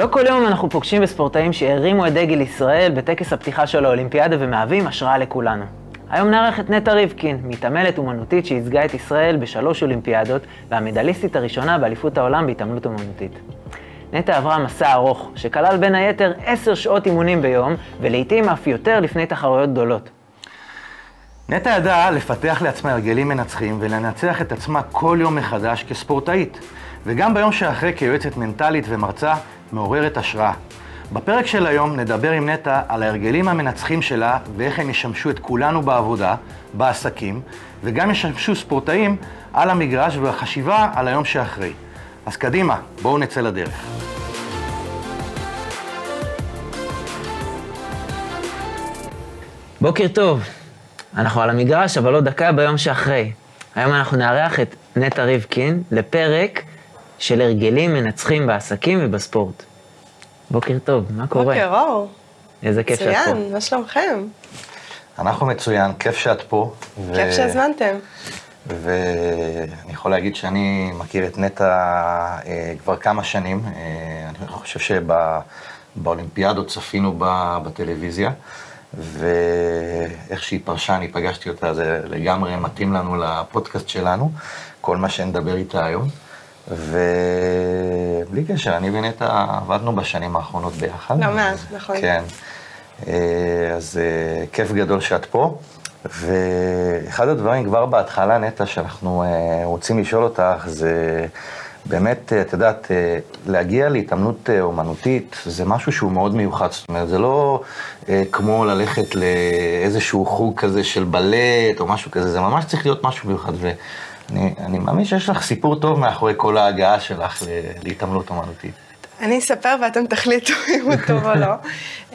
לא כל יום אנחנו פוגשים בספורטאים שהרימו את דגל ישראל בטקס הפתיחה של האולימפיאדה ומהווים השראה לכולנו. היום נערכת נטע ריבקין, מתעמלת אומנותית שייצגה את ישראל בשלוש אולימפיאדות והמדליסטית הראשונה באליפות העולם בהתעמלות אומנותית. נטע עברה מסע ארוך, שכלל בין היתר עשר שעות אימונים ביום, ולעיתים אף יותר לפני תחרויות גדולות. נטע ידעה לפתח לעצמה הרגלים מנצחים ולנצח את עצמה כל יום מחדש כספורטאית, וגם ביום שאחרי כיועצת מנטלית ומרצה מעוררת השראה. בפרק של היום נדבר עם נטע על ההרגלים המנצחים שלה ואיך הם ישמשו את כולנו בעבודה, בעסקים, וגם ישמשו ספורטאים על המגרש והחשיבה על היום שאחרי. אז קדימה, בואו נצא לדרך. בוקר טוב. אנחנו על המגרש, אבל עוד דקה ביום שאחרי. היום אנחנו נארח את נטע ריבקין לפרק של הרגלים מנצחים בעסקים ובספורט. בוקר טוב, מה קורה? בוקר אור. איזה כיף שאת פה. מצוין, מה שלומכם? אנחנו מצוין, כיף שאת פה. ו- כיף שהזמנתם. ואני יכול להגיד שאני מכיר את נטע אה, כבר כמה שנים. אה, אני חושב שבאולימפיאדות צפינו בה בטלוויזיה, ואיך שהיא פרשה, אני פגשתי אותה, זה לגמרי מתאים לנו לפודקאסט שלנו, כל מה שנדבר איתה היום. ובלי קשר, אני ונטע עבדנו בשנים האחרונות ביחד. לא אז- נכון. כן. אה, אז אה, כיף גדול שאת פה. ואחד הדברים כבר בהתחלה, נטע, שאנחנו אה, רוצים לשאול אותך, זה באמת, אה, את יודעת, אה, להגיע להתעמלות אה, אומנותית, זה משהו שהוא מאוד מיוחד. זאת אומרת, זה לא אה, כמו ללכת לאיזשהו חוג כזה של בלט או משהו כזה, זה ממש צריך להיות משהו מיוחד. ואני אני מאמין שיש לך סיפור טוב מאחורי כל ההגעה שלך להתעמלות אומנותית. אני אספר ואתם תחליטו אם הוא טוב או לא.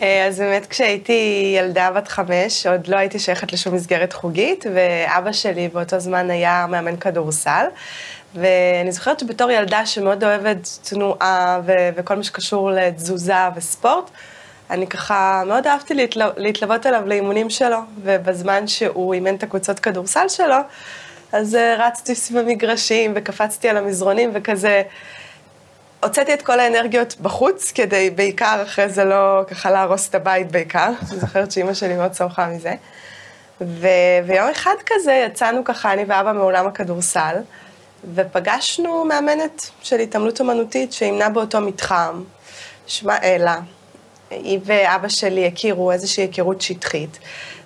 אה, אז באמת כשהייתי ילדה בת חמש, עוד לא הייתי שייכת לשום מסגרת חוגית, ואבא שלי באותו זמן היה מאמן כדורסל. ואני זוכרת שבתור ילדה שמאוד אוהבת תנועה ו- וכל מה שקשור לתזוזה וספורט, אני ככה מאוד אהבתי להתל- להתלוות אליו לאימונים שלו, ובזמן שהוא אימן את הקבוצות כדורסל שלו, אז אה, רצתי סביב המגרשים וקפצתי על המזרונים וכזה, הוצאתי את כל האנרגיות בחוץ, כדי בעיקר אחרי זה לא ככה להרוס את הבית בעיקר. אני זוכרת שאימא שלי מאוד שמחה מזה. ו... ויום אחד כזה יצאנו ככה, אני ואבא מעולם הכדורסל, ופגשנו מאמנת של התעמלות אומנותית שאימנה באותו מתחם, שמה אלה. היא ואבא שלי הכירו איזושהי היכרות שטחית,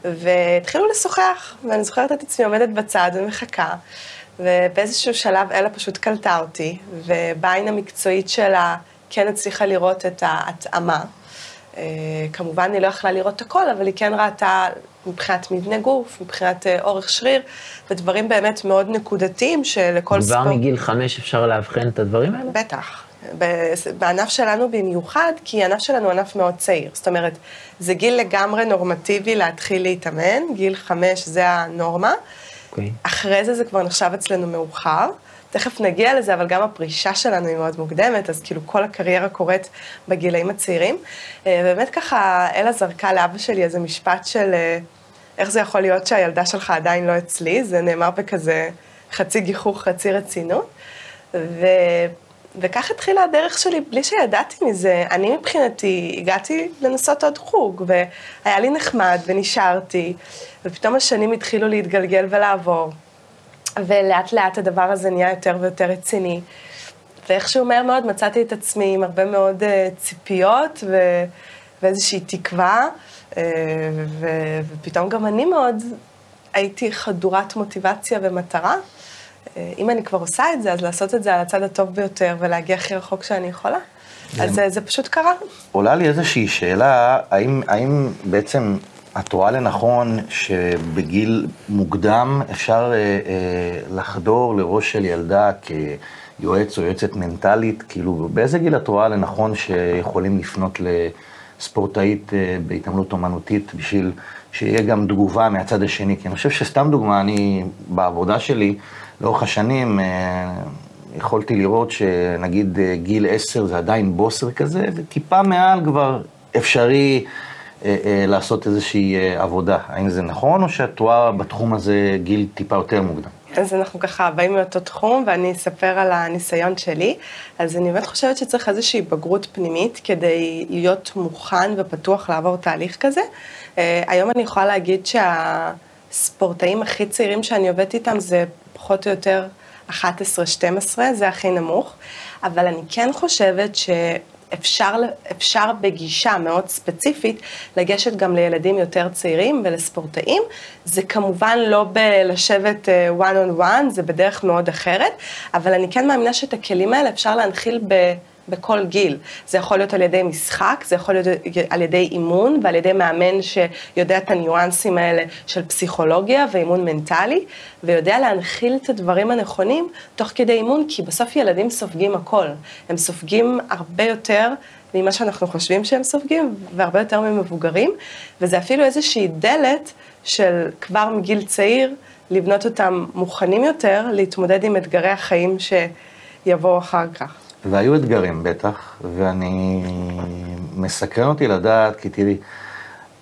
והתחילו לשוחח, ואני זוכרת את עצמי עומדת בצד ומחכה, ובאיזשהו שלב אלה פשוט קלטה אותי, ובעין המקצועית שלה כן הצליחה לראות את ההתאמה. אה, כמובן, היא לא יכלה לראות הכל, אבל היא כן ראתה מבחינת מבנה גוף, מבחינת אה, אורך שריר, ודברים באמת מאוד נקודתיים שלכל כבר ספורט... מגיל חמש אפשר לאבחן את הדברים האלה? בטח. בענף שלנו במיוחד, כי הענף שלנו ענף מאוד צעיר. זאת אומרת, זה גיל לגמרי נורמטיבי להתחיל להתאמן, גיל חמש זה הנורמה. אוקיי. אחרי זה זה כבר נחשב אצלנו מאוחר. תכף נגיע לזה, אבל גם הפרישה שלנו היא מאוד מוקדמת, אז כאילו כל הקריירה קורית בגילאים הצעירים. אה, באמת ככה, אלה זרקה לאבא שלי איזה משפט של אה, איך זה יכול להיות שהילדה שלך עדיין לא אצלי, זה נאמר בכזה חצי גיחוך, חצי רצינות. ו... וכך התחילה הדרך שלי בלי שידעתי מזה. אני מבחינתי הגעתי לנסות עוד חוג, והיה לי נחמד ונשארתי, ופתאום השנים התחילו להתגלגל ולעבור. ולאט לאט הדבר הזה נהיה יותר ויותר רציני. ואיכשהו מהר מאוד מצאתי את עצמי עם הרבה מאוד uh, ציפיות ו... ואיזושהי תקווה, uh, ו... ופתאום גם אני מאוד הייתי חדורת מוטיבציה ומטרה. Uh, אם אני כבר עושה את זה, אז לעשות את זה על הצד הטוב ביותר ולהגיע הכי רחוק שאני יכולה. אז זה, זה פשוט קרה. עולה לי איזושהי שאלה, האם, האם בעצם את רואה לנכון שבגיל מוקדם אפשר אה, אה, לחדור לראש של ילדה כיועץ או יועצת מנטלית? כאילו, באיזה גיל את רואה לנכון שיכולים לפנות לספורטאית אה, בהתעמלות אומנותית בשביל שיהיה גם תגובה מהצד השני? כי אני חושב שסתם דוגמה, אני בעבודה שלי, לאורך השנים, אה, יכולתי לראות שנגיד אה, גיל עשר זה עדיין בוסר כזה, וטיפה מעל כבר אפשרי אה, לעשות איזושהי עבודה. האם זה נכון, או שאת רואה בתחום הזה גיל טיפה יותר מוקדם? אז אנחנו ככה באים מאותו תחום, ואני אספר על הניסיון שלי. אז אני באמת חושבת שצריך איזושהי בגרות פנימית כדי להיות מוכן ופתוח לעבור תהליך כזה. היום אני יכולה להגיד שהספורטאים הכי צעירים שאני עובדת איתם זה פחות או יותר 11-12, זה הכי נמוך. אבל אני כן חושבת ש... אפשר, אפשר בגישה מאוד ספציפית לגשת גם לילדים יותר צעירים ולספורטאים. זה כמובן לא בלשבת אה, one on one, זה בדרך מאוד אחרת, אבל אני כן מאמינה שאת הכלים האלה אפשר להנחיל ב... בכל גיל. זה יכול להיות על ידי משחק, זה יכול להיות על ידי אימון ועל ידי מאמן שיודע את הניואנסים האלה של פסיכולוגיה ואימון מנטלי, ויודע להנחיל את הדברים הנכונים תוך כדי אימון, כי בסוף ילדים סופגים הכל. הם סופגים הרבה יותר ממה שאנחנו חושבים שהם סופגים, והרבה יותר ממבוגרים, וזה אפילו איזושהי דלת של כבר מגיל צעיר, לבנות אותם מוכנים יותר להתמודד עם אתגרי החיים שיבואו אחר כך. והיו אתגרים בטח, ואני, מסקרן אותי לדעת, כי תראי,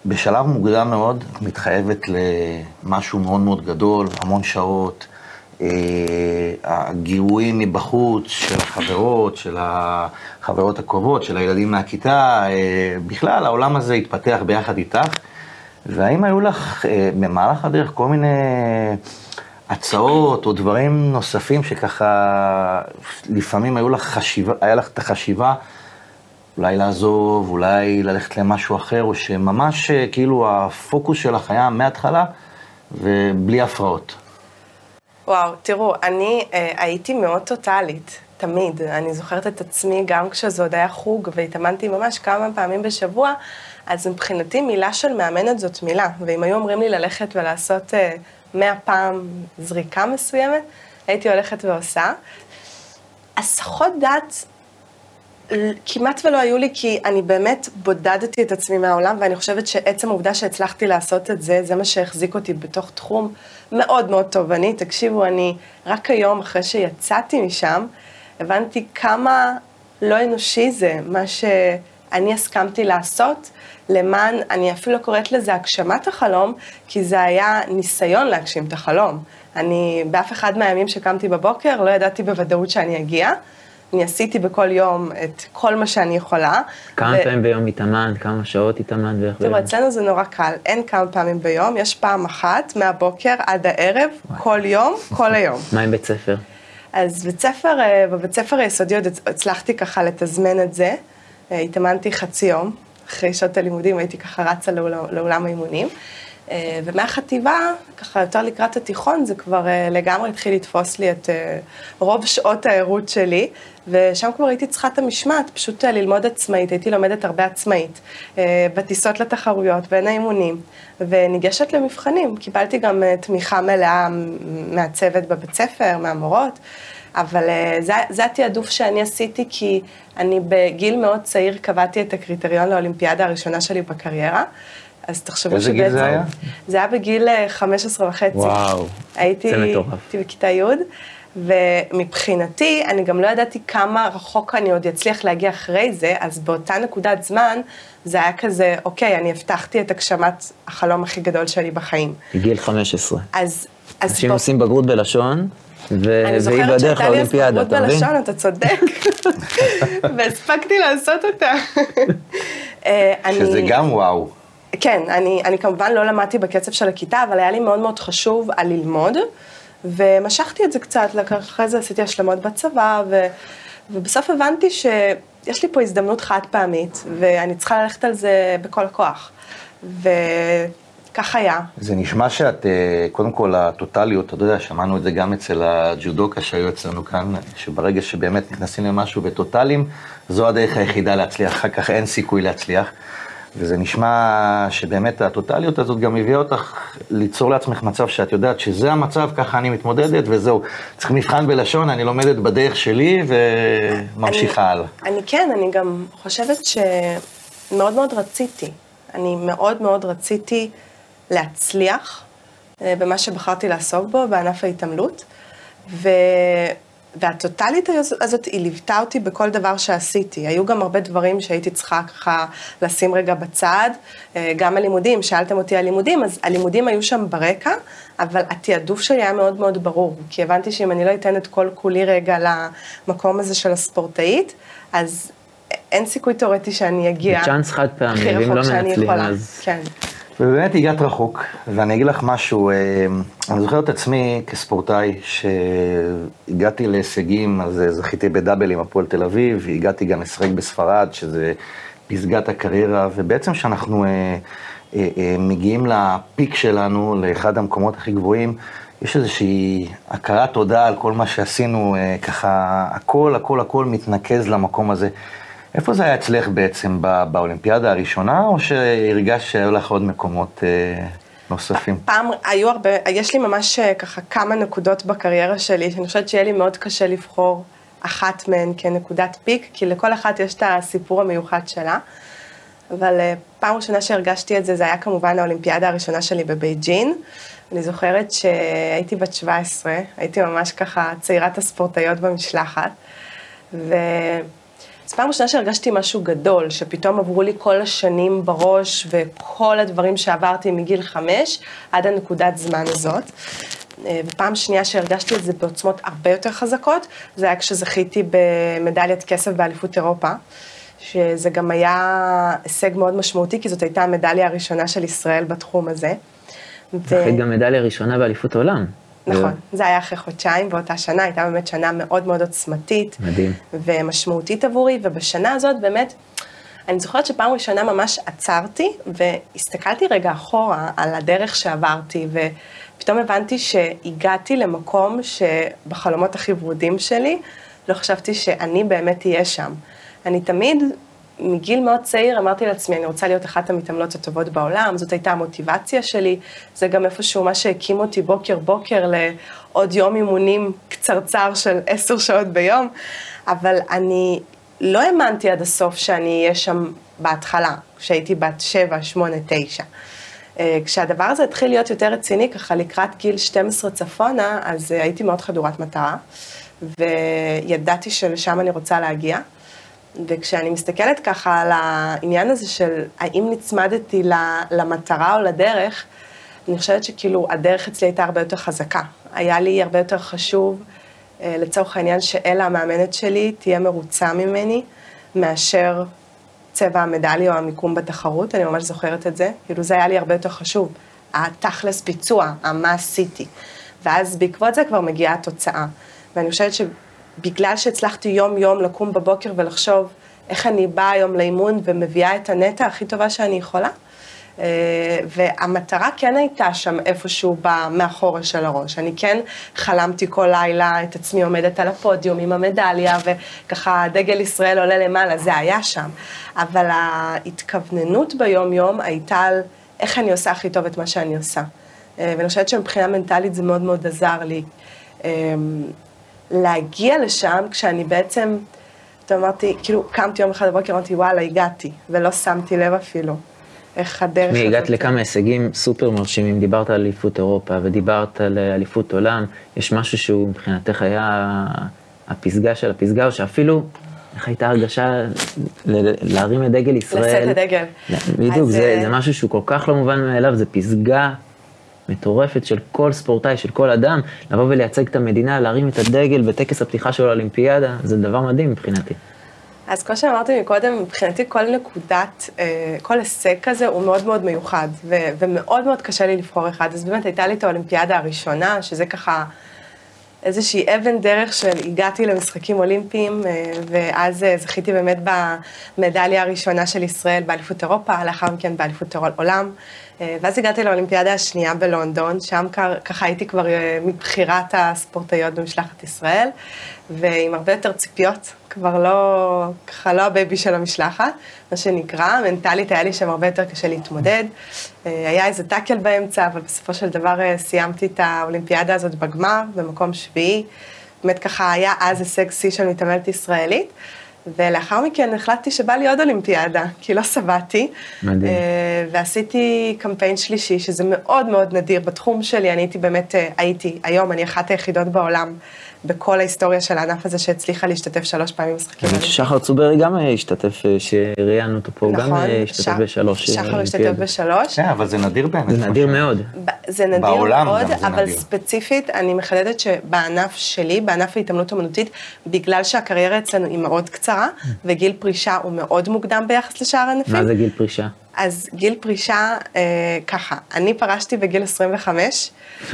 בשלב מוקדם מאוד מתחייבת למשהו מאוד מאוד גדול, המון שעות, אה, הגירויים מבחוץ של החברות, של החברות הקרובות, של הילדים מהכיתה, אה, בכלל העולם הזה התפתח ביחד איתך, והאם היו לך אה, במהלך הדרך כל מיני... הצעות או דברים נוספים שככה לפעמים היו לך חשיבה, היה לך את החשיבה אולי לעזוב, אולי ללכת למשהו אחר, או שממש אה, כאילו הפוקוס שלך היה מההתחלה ובלי הפרעות. וואו, תראו, אני אה, הייתי מאוד טוטאלית, תמיד. אני זוכרת את עצמי גם כשזה עוד היה חוג והתאמנתי ממש כמה פעמים בשבוע, אז מבחינתי מילה של מאמנת זאת מילה. ואם היו אומרים לי ללכת ולעשות... אה, מאה פעם זריקה מסוימת, הייתי הולכת ועושה. הסחות דעת כמעט ולא היו לי, כי אני באמת בודדתי את עצמי מהעולם, ואני חושבת שעצם העובדה שהצלחתי לעשות את זה, זה מה שהחזיק אותי בתוך תחום מאוד מאוד תובעני. תקשיבו, אני רק היום, אחרי שיצאתי משם, הבנתי כמה לא אנושי זה, מה שאני הסכמתי לעשות, למען, אני אפילו קוראת לזה הגשמת החלום, כי זה היה ניסיון להגשים את החלום. אני, באף אחד מהימים שקמתי בבוקר, לא ידעתי בוודאות שאני אגיע. אני עשיתי בכל יום את כל מה שאני יכולה. כמה ו... פעמים ביום התאמנת? כמה שעות התאמנת? ואיך תראו, אצלנו זה נורא קל, אין כמה פעמים ביום, יש פעם אחת מהבוקר עד הערב, וואי. כל יום, כל היום. מה עם בית ספר? אז בית ספר, אה, בבית ספר היסודי עוד הצלחתי ככה לתזמן את זה. אה, התאמנתי חצי יום, אחרי שעות הלימודים הייתי ככה רצה לאולם, האימונים. אה, ומהחטיבה, ככה יותר לקראת התיכון, זה כבר אה, לגמרי התחיל לתפוס לי את רוב שעות הערות שלי, ושם כבר הייתי צריכה את המשמעת, פשוט ללמוד עצמאית, הייתי לומדת הרבה עצמאית, בטיסות לתחרויות, בין האימונים, וניגשת למבחנים. קיבלתי גם תמיכה מלאה מהצוות בבית ספר, מהמורות. אבל זה, זה התעדוף שאני עשיתי, כי אני בגיל מאוד צעיר קבעתי את הקריטריון לאולימפיאדה הראשונה שלי בקריירה. אז תחשבו שבעצם... איזה גיל זה היה? זה היה בגיל 15 אה, וחצי. וואו, הייתי, זה מטורף. הייתי בכיתה י', ומבחינתי, אני גם לא ידעתי כמה רחוק אני עוד אצליח להגיע אחרי זה, אז באותה נקודת זמן, זה היה כזה, אוקיי, אני הבטחתי את הגשמת החלום הכי גדול שלי בחיים. גיל 15. אז... אנשים עושים בגרות בלשון, והיא בדרך לאולימפיאדה, אתה מבין? אני זוכרת שהייתה לי בלשון, אתה צודק, והספקתי לעשות אותה. אה, שזה גם וואו. כן, אני, אני כמובן לא למדתי בקצב של הכיתה, אבל היה לי מאוד מאוד חשוב על ללמוד, ומשכתי את זה קצת, אחרי זה עשיתי השלמות בצבא, ו, ובסוף הבנתי שיש לי פה הזדמנות חד פעמית, ואני צריכה ללכת על זה בכל הכוח. וכך היה. זה נשמע שאת, אה, קודם כל, הטוטליות, אתה יודע, שמענו את זה גם אצל הג'ודוקה שהיו אצלנו כאן, שברגע שבאמת נכנסים למשהו בטוטלים, זו הדרך היחידה להצליח, אחר כך אין סיכוי להצליח. וזה נשמע שבאמת הטוטליות הזאת גם הביאה אותך ליצור לעצמך מצב שאת יודעת שזה המצב, ככה אני מתמודדת וזהו. צריך מבחן בלשון, אני לומדת בדרך שלי וממשיכה הלאה. אני כן, אני גם חושבת שמאוד מאוד רציתי. אני מאוד מאוד רציתי להצליח אה, במה שבחרתי לעסוק בו, בענף ההתעמלות. ו... והטוטלית הזאת, היא ליוותה אותי בכל דבר שעשיתי. היו גם הרבה דברים שהייתי צריכה ככה לשים רגע בצד, אה, גם הלימודים, שאלתם אותי על לימודים, אז הלימודים היו שם ברקע, אבל התעדוף שלי היה מאוד מאוד ברור, כי הבנתי שאם אני לא אתן את כל כולי רגע למקום הזה של הספורטאית, אז אין סיכוי תיאורטי שאני אגיע. זה צ'אנס חד פעמי, ואם לא מנצלים אז... כן. ובאמת הגעת רחוק, ואני אגיד לך משהו, אה, אני זוכר את עצמי כספורטאי, שהגעתי להישגים, אז זכיתי בדאבל עם הפועל תל אביב, הגעתי גם לשחק בספרד, שזה פסגת הקריירה, ובעצם כשאנחנו אה, אה, אה, מגיעים לפיק שלנו, לאחד המקומות הכי גבוהים, יש איזושהי הכרת תודה על כל מה שעשינו, אה, ככה הכל, הכל, הכל מתנקז למקום הזה. איפה זה היה אצלך בעצם, בא, באולימפיאדה הראשונה, או שהרגשת שהיו לך עוד מקומות אה, נוספים? פעם, היו הרבה, יש לי ממש אה, ככה כמה נקודות בקריירה שלי, שאני חושבת שיהיה לי מאוד קשה לבחור אחת מהן כנקודת פיק, כי לכל אחת יש את הסיפור המיוחד שלה. אבל אה, פעם ראשונה שהרגשתי את זה, זה היה כמובן האולימפיאדה הראשונה שלי בבייג'ין. אני זוכרת שהייתי בת 17, הייתי ממש ככה צעירת הספורטאיות במשלחת, ו... זו פעם ראשונה שהרגשתי משהו גדול, שפתאום עברו לי כל השנים בראש וכל הדברים שעברתי מגיל חמש עד הנקודת זמן הזאת. אה, ופעם שנייה שהרגשתי את זה בעוצמות הרבה יותר חזקות, זה היה כשזכיתי במדליית כסף באליפות אירופה, שזה גם היה הישג מאוד משמעותי, כי זאת הייתה המדליה הראשונה של ישראל בתחום הזה. זכית ו... גם מדליה ראשונה באליפות עולם. נכון, זה היה אחרי חודשיים באותה שנה, הייתה באמת שנה מאוד מאוד עוצמתית. מדהים. ומשמעותית עבורי, ובשנה הזאת באמת, אני זוכרת שפעם ראשונה ממש עצרתי, והסתכלתי רגע אחורה על הדרך שעברתי, ופתאום הבנתי שהגעתי למקום שבחלומות הכי ורודים שלי, לא חשבתי שאני באמת אהיה שם. אני תמיד מגיל מאוד צעיר אמרתי לעצמי, אני רוצה להיות אחת המתעמלות הטובות בעולם, זאת הייתה המוטיבציה שלי, זה גם איפשהו מה שהקים אותי בוקר בוקר לעוד יום אימונים קצרצר של עשר שעות ביום, אבל אני לא האמנתי עד הסוף שאני אהיה שם בהתחלה, כשהייתי בת שבע, שמונה, תשע. אה, כשהדבר הזה התחיל להיות יותר רציני, ככה לקראת גיל 12 צפונה, אז אה, הייתי מאוד חדורת מטרה, וידעתי שלשם אני רוצה להגיע. וכשאני מסתכלת ככה על העניין הזה של האם נצמדתי למטרה או לדרך, אני חושבת שכאילו הדרך אצלי הייתה הרבה יותר חזקה. היה לי הרבה יותר חשוב, אה, לצורך העניין, שאלה המאמנת שלי תהיה מרוצה ממני, מאשר צבע המדליה או המיקום בתחרות, אני ממש זוכרת את זה. כאילו זה היה לי הרבה יותר חשוב. התכלס ביצוע, מה עשיתי. ואז בעקבות זה כבר מגיעה התוצאה. ואני חושבת ש... בגלל שהצלחתי יום-יום לקום בבוקר ולחשוב איך אני באה היום לאימון ומביאה את הנטע הכי טובה שאני יכולה. אה, והמטרה כן הייתה שם איפשהו מאחורה של הראש. אני כן חלמתי כל לילה את עצמי עומדת על הפודיום עם המדליה, וככה דגל ישראל עולה למעלה, זה היה שם. אבל ההתכווננות ביום-יום הייתה על איך אני עושה הכי טוב את מה שאני עושה. אה, ואני חושבת שמבחינה מנטלית זה מאוד מאוד עזר לי. אה, להגיע לשם כשאני בעצם, אתה אמרתי, כאילו קמתי יום אחד בבוקר, אמרתי וואלה, הגעתי, ולא שמתי לב אפילו. איך הדרך הזאת... הגעת לכמה הישגים סופר מרשימים, דיברת על אליפות אירופה ודיברת על אליפות עולם, יש משהו שהוא מבחינתך היה הפסגה של הפסגה, או שאפילו, איך הייתה הרגשה להרים את דגל ישראל? לשאת את הדגל. בדיוק, זה, אה, זה משהו שהוא כל כך לא מובן מאליו, זה פסגה מטורפת של כל ספורטאי, של כל אדם, לבוא ולייצג את המדינה, להרים את הדגל בטקס הפתיחה של האולימפיאדה, זה דבר מדהים מבחינתי. אז כמו שאמרתי מקודם, מבחינתי כל נקודת, אה, כל הישג כזה הוא מאוד מאוד מיוחד, ו- ומאוד מאוד קשה לי לבחור אחד. אז באמת הייתה לי את האולימפיאדה הראשונה, שזה ככה איזושהי אבן דרך של הגעתי למשחקים אולימפיים, אה, ואז אה, זכיתי באמת במדליה הראשונה של ישראל באליפות אירופה, לאחר מכן באליפות עולם. אה, ואז הגעתי לאולימפיאדה השנייה בלונדון, שם ככה הייתי כבר מבכירת הספורטאיות במשלחת ישראל, ועם הרבה יותר ציפיות, כבר לא, ככה לא ה baby של המשלחת, מה שנקרא, מנטלית היה לי שם הרבה יותר קשה להתמודד. היה איזה tackle באמצע, אבל בסופו של דבר סיימתי את האולימפיאדה הזאת בגמר, במקום שביעי. באמת ככה היה אז הישג שיא של מתעמלת ישראלית. ולאחר מכן החלטתי שבא לי עוד אולימפיאדה, כי לא שבעתי. מדהים. ועשיתי קמפיין שלישי, שזה מאוד מאוד נדיר בתחום שלי, אני הייתי באמת, הייתי, היום אני אחת היחידות בעולם בכל ההיסטוריה של הענף הזה שהצליחה להשתתף שלוש פעמים במשחקים האמת ששחר צוברי גם אה, השתתף, אה, שראיינו אותו פה, גם נכון, אה, השתתף ש- בשלוש שחר השתתף. בשלוש. כן, אבל זה נדיר באמת. זה נדיר מאוד. זה נדיר בעולם מאוד, גם זה אבל נדיר. ספציפית, אני מחדדת שבענף שלי, בענף ההתעמלות אומנותית, בגלל שהקריירה אצלנו היא מאוד קצרה, וגיל פרישה הוא מאוד מוקדם ביחס לשאר הענפים, מה זה גיל פרישה? אז גיל פרישה, אה, ככה, אני פרשתי בגיל 25,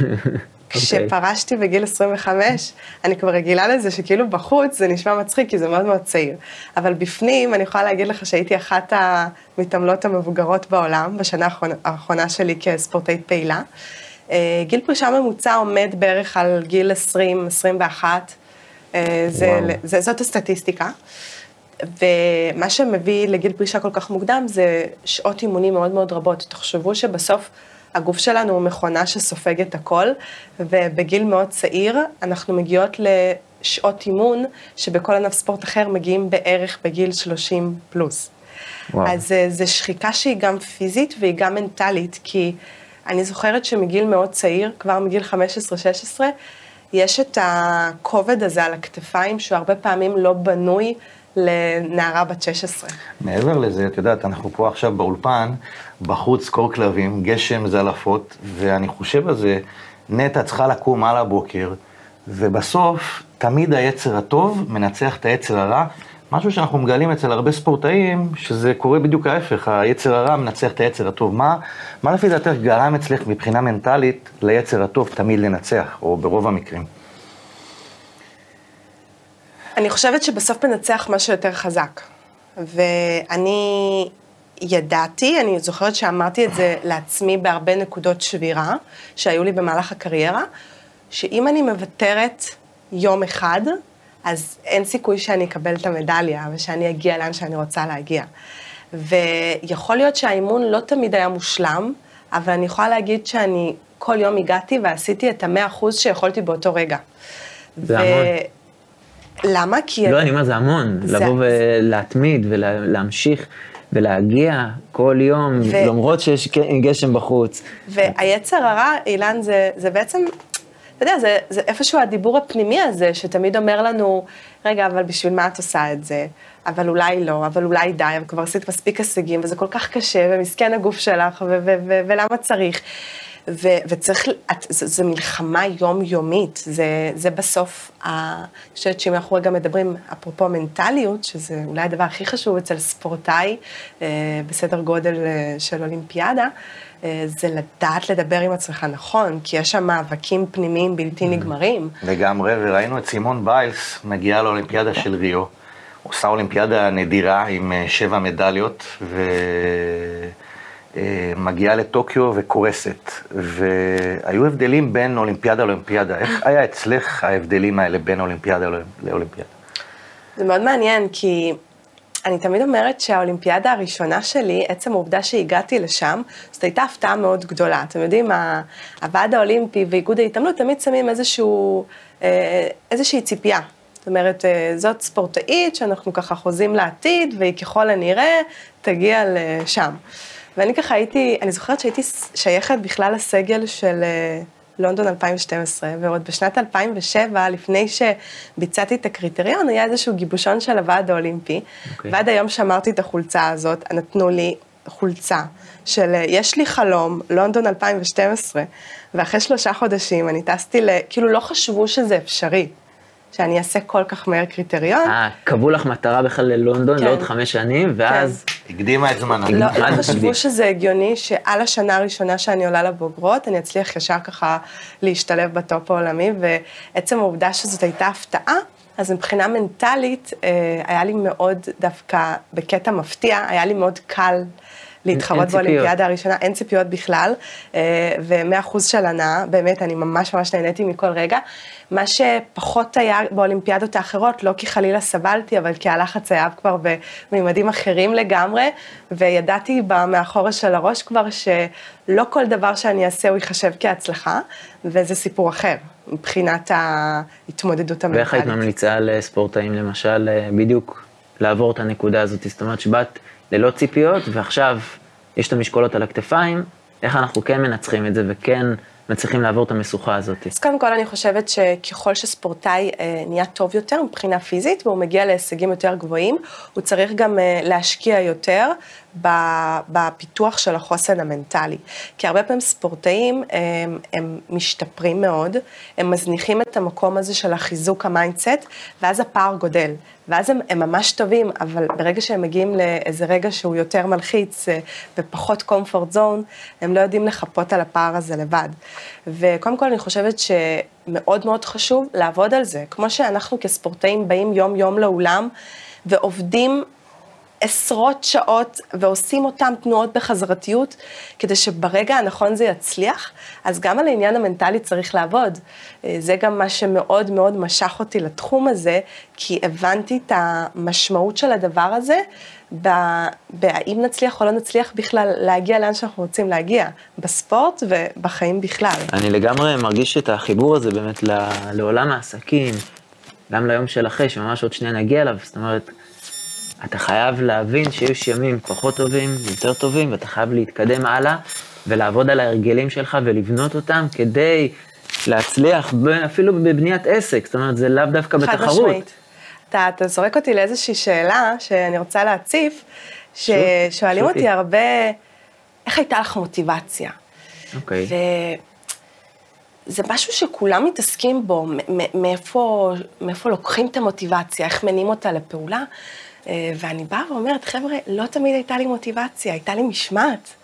כשפרשתי בגיל 25, אני כבר רגילה לזה שכאילו בחוץ זה נשמע מצחיק, כי זה מאוד מאוד צעיר. אבל בפנים, אני יכולה להגיד לך שהייתי אחת המתעמלות המבוגרות בעולם, בשנה האחרונה, שלי כספורטאית פעילה. אה, גיל פרישה ממוצע עומד בערך על גיל 20, 21. אה. זה, זאת הסטטיסטיקה. ומה שמביא לגיל פרישה כל כך מוקדם זה שעות אימונים מאוד מאוד רבות. תחשבו שבסוף הגוף שלנו הוא מכונה שסופגת הכל, ובגיל מאוד צעיר אנחנו מגיעות לשעות אימון שבכל ענף ספורט אחר מגיעים בערך בגיל 30 פלוס. וואו. אז אה, זו שחיקה שהיא גם פיזית והיא גם מנטלית, כי אני זוכרת שמגיל מאוד צעיר, כבר מגיל 15-16, יש את הכובד הזה על הכתפיים, שהוא הרבה פעמים לא בנוי לנערה בת 16. מעבר לזה, את יודעת, אנחנו פה עכשיו באולפן, בחוץ קור כלבים, גשם זלעפות, ואני חושב על זה, נטע צריכה לקום על הבוקר, ובסוף, תמיד היצר הטוב מנצח את היצר הרע, משהו שאנחנו מגלים אצל הרבה ספורטאים, שזה קורה בדיוק ההפך, היצר הרע מנצח את היצר הטוב. מה, מה לפי דעתך גרם אצלך מבחינה מנטלית ליצר הטוב תמיד לנצח, או ברוב המקרים? אני חושבת שבסוף מנצח משהו יותר חזק. ואני ידעתי, אני זוכרת שאמרתי את זה לעצמי בהרבה נקודות שבירה שהיו לי במהלך הקריירה, שאם אני מוותרת יום אחד, אז אין סיכוי שאני אקבל את המדליה ושאני אגיע לאן שאני רוצה להגיע. ויכול להיות שהאימון לא תמיד היה מושלם, אבל אני יכולה להגיד שאני כל יום הגעתי ועשיתי את המאה אחוז שיכולתי באותו רגע. זה המון. למה? כי... לא, אני אומר, זה המון, זה- לבוא ולהתמיד ולהמשיך ולהגיע כל יום, ו- למרות שיש גשם בחוץ. והיצר הרע, אילן, זה, זה בעצם, אתה יודע, זה, זה איפשהו הדיבור הפנימי הזה, שתמיד אומר לנו, רגע, אבל בשביל מה את עושה את זה? אבל אולי לא, אבל אולי די, אבל כבר עשית מספיק הישגים, וזה כל כך קשה, ומסכן הגוף שלך, ו- ו- ו- ולמה צריך? ו- וצריך, את, זו, זו מלחמה יומיומית, זה, זה בסוף, אני חושבת שאם אנחנו רגע מדברים, אפרופו מנטליות, שזה אולי הדבר הכי חשוב אצל ספורטאי, אה, בסדר גודל אה, של אולימפיאדה, אה, זה לדעת לדבר עם עצמך נכון, כי יש שם מאבקים פנימיים בלתי נגמרים. לגמרי, וראינו את סימון ביילס מגיעה לאולימפיאדה של ריו. עושה אולימפיאדה נדירה עם שבע מדליות, ומגיעה לטוקיו וקורסת. והיו הבדלים בין אולימפיאדה לאולימפיאדה. איך היה אצלך ההבדלים האלה בין אולימפיאדה לאולימפיאדה? זה מאוד מעניין, כי אני תמיד אומרת שהאולימפיאדה הראשונה שלי, עצם העובדה שהגעתי לשם, זאת הייתה הפתעה מאוד גדולה. אתם יודעים, הוועד האולימפי ואיגוד ההתעמלות תמיד שמים איזשהו, אה, איזושהי ציפייה. זאת אומרת, אה, זאת ספורטאית שאנחנו ככה חוזים לעתיד, והיא ככל הנראה תגיע לשם. ואני ככה הייתי, אני זוכרת שהייתי שייכת בכלל לסגל של אה, לונדון 2012, ועוד בשנת 2007, לפני שביצעתי את הקריטריון, היה איזשהו גיבושון של הוועד האולימפי, אוקיי. ועד היום שמרתי את החולצה הזאת, נתנו לי חולצה של אה, יש לי חלום, לונדון 2012, ואחרי שלושה חודשים אני טסתי ל... כאילו לא חשבו שזה אפשרי, שאני אעשה כל כך מהר קריטריון. אה, קבעו לך מטרה בכלל ללונדון כן. לעוד חמש שנים, ואז... הקדימה את זמנה. לא, מה לא זה חשבו? שזה הגיוני שעל השנה הראשונה שאני עולה לבוגרות, אני אצליח ישר ככה להשתלב בטופ העולמי, ועצם העובדה שזאת הייתה הפתעה, אז מבחינה מנטלית, אה, היה לי מאוד דווקא, בקטע מפתיע, היה לי מאוד קל להתחרות. באולימפיאדה הראשונה, אין ציפיות בכלל, אה, ומאה אחוז של הנאה, באמת, אני ממש ממש נהניתי מכל רגע. מה שפחות היה באולימפיאדות האחרות, לא כי חלילה סבלתי, אבל כי הלחץ היה כבר בממדים אחרים לגמרי, וידעתי מאחורה של הראש כבר שלא כל דבר שאני אעשה הוא ייחשב כהצלחה, וזה סיפור אחר, מבחינת ההתמודדות המנטלית. ואיך היית ממליצה לספורטאים למשל, אה, בדיוק לעבור את הנקודה הזאת? זאת אומרת שבאת ללא ציפיות, ועכשיו יש את המשקולות על הכתפיים, איך אנחנו כן מנצחים את זה וכן מצליחים לעבור את המשוכה הזאת? אז קודם כל אני חושבת שככל שספורטאי אה, נהיה טוב יותר מבחינה פיזית והוא מגיע להישגים יותר גבוהים, הוא צריך גם אה, להשקיע יותר בפיתוח של החוסן המנטלי. כי הרבה פעמים ספורטאים הם, הם משתפרים מאוד, הם מזניחים את המקום הזה של החיזוק ה mindset, ואז הפער גדל. ואז הם, הם ממש טובים, אבל ברגע שהם מגיעים לאיזה רגע שהוא יותר מלחיץ אה, ופחות comfort zone, הם לא יודעים לחפות על הפער הזה לבד. וקודם כל אני חושבת שמאוד מאוד חשוב לעבוד על זה. כמו שאנחנו כספורטאים באים יום-יום לאולם ועובדים עשרות שעות ועושים אותם תנועות בחזרתיות, כדי שברגע הנכון זה יצליח, אז גם על העניין המנטלי צריך לעבוד. אה, זה גם מה שמאוד מאוד משך אותי לתחום הזה, כי הבנתי את המשמעות של הדבר הזה, בהאם נצליח או לא נצליח בכלל להגיע לאן שאנחנו רוצים להגיע, בספורט ובחיים בכלל. אני לגמרי מרגיש את החיבור הזה באמת לעולם העסקים, גם ליום של אחרי, שממש עוד שנייה נגיע אליו, זאת אומרת, אתה חייב להבין שיש ימים פחות טובים, יותר טובים, ואתה חייב להתקדם הלאה ולעבוד על ההרגלים שלך ולבנות אותם כדי להצליח אפילו בבניית עסק, זאת אומרת, זה לאו דווקא בתחרות. חד משמעית. אתה, אתה זורק אותי לאיזושהי שאלה שאני רוצה להציף, ששואלים אותי הרבה, איך הייתה לך מוטיבציה? אוקיי. זה משהו שכולם מתעסקים בו, מאיפה, מאיפה לוקחים את המוטיבציה, איך מניעים אותה לפעולה. אה, ואני באה ואומרת, חבר'ה, לא תמיד הייתה לי מוטיבציה, הייתה לי משמעת.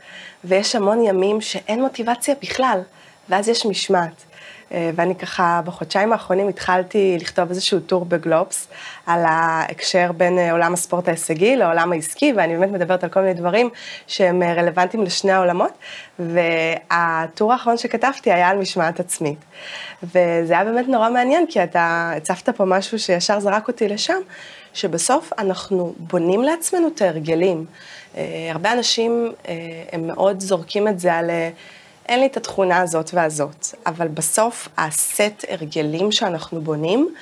ויש המון ימים שאין מוטיבציה בכלל, ואז יש משמעת. אה, ואני ככה, בחודשיים האחרונים התחלתי לכתוב איזשהו טור בגלובס על ההקשר בין אה, עולם הספורט ההישגי לעולם העסקי, ואני באמת מדברת על כל מיני דברים שהם רלוונטיים לשני העולמות, והטור האחרון שכתבתי היה על משמעת עצמית. וזה היה באמת נורא מעניין, כי אתה הצפת פה משהו שישר זרק אותי לשם, שבסוף אנחנו בונים לעצמנו את ההרגלים. אה, הרבה אנשים, אה, הם מאוד זורקים את זה על, אה, אין לי את התכונה הזאת והזאת, אבל בסוף הסט הרגלים שאנחנו בונים,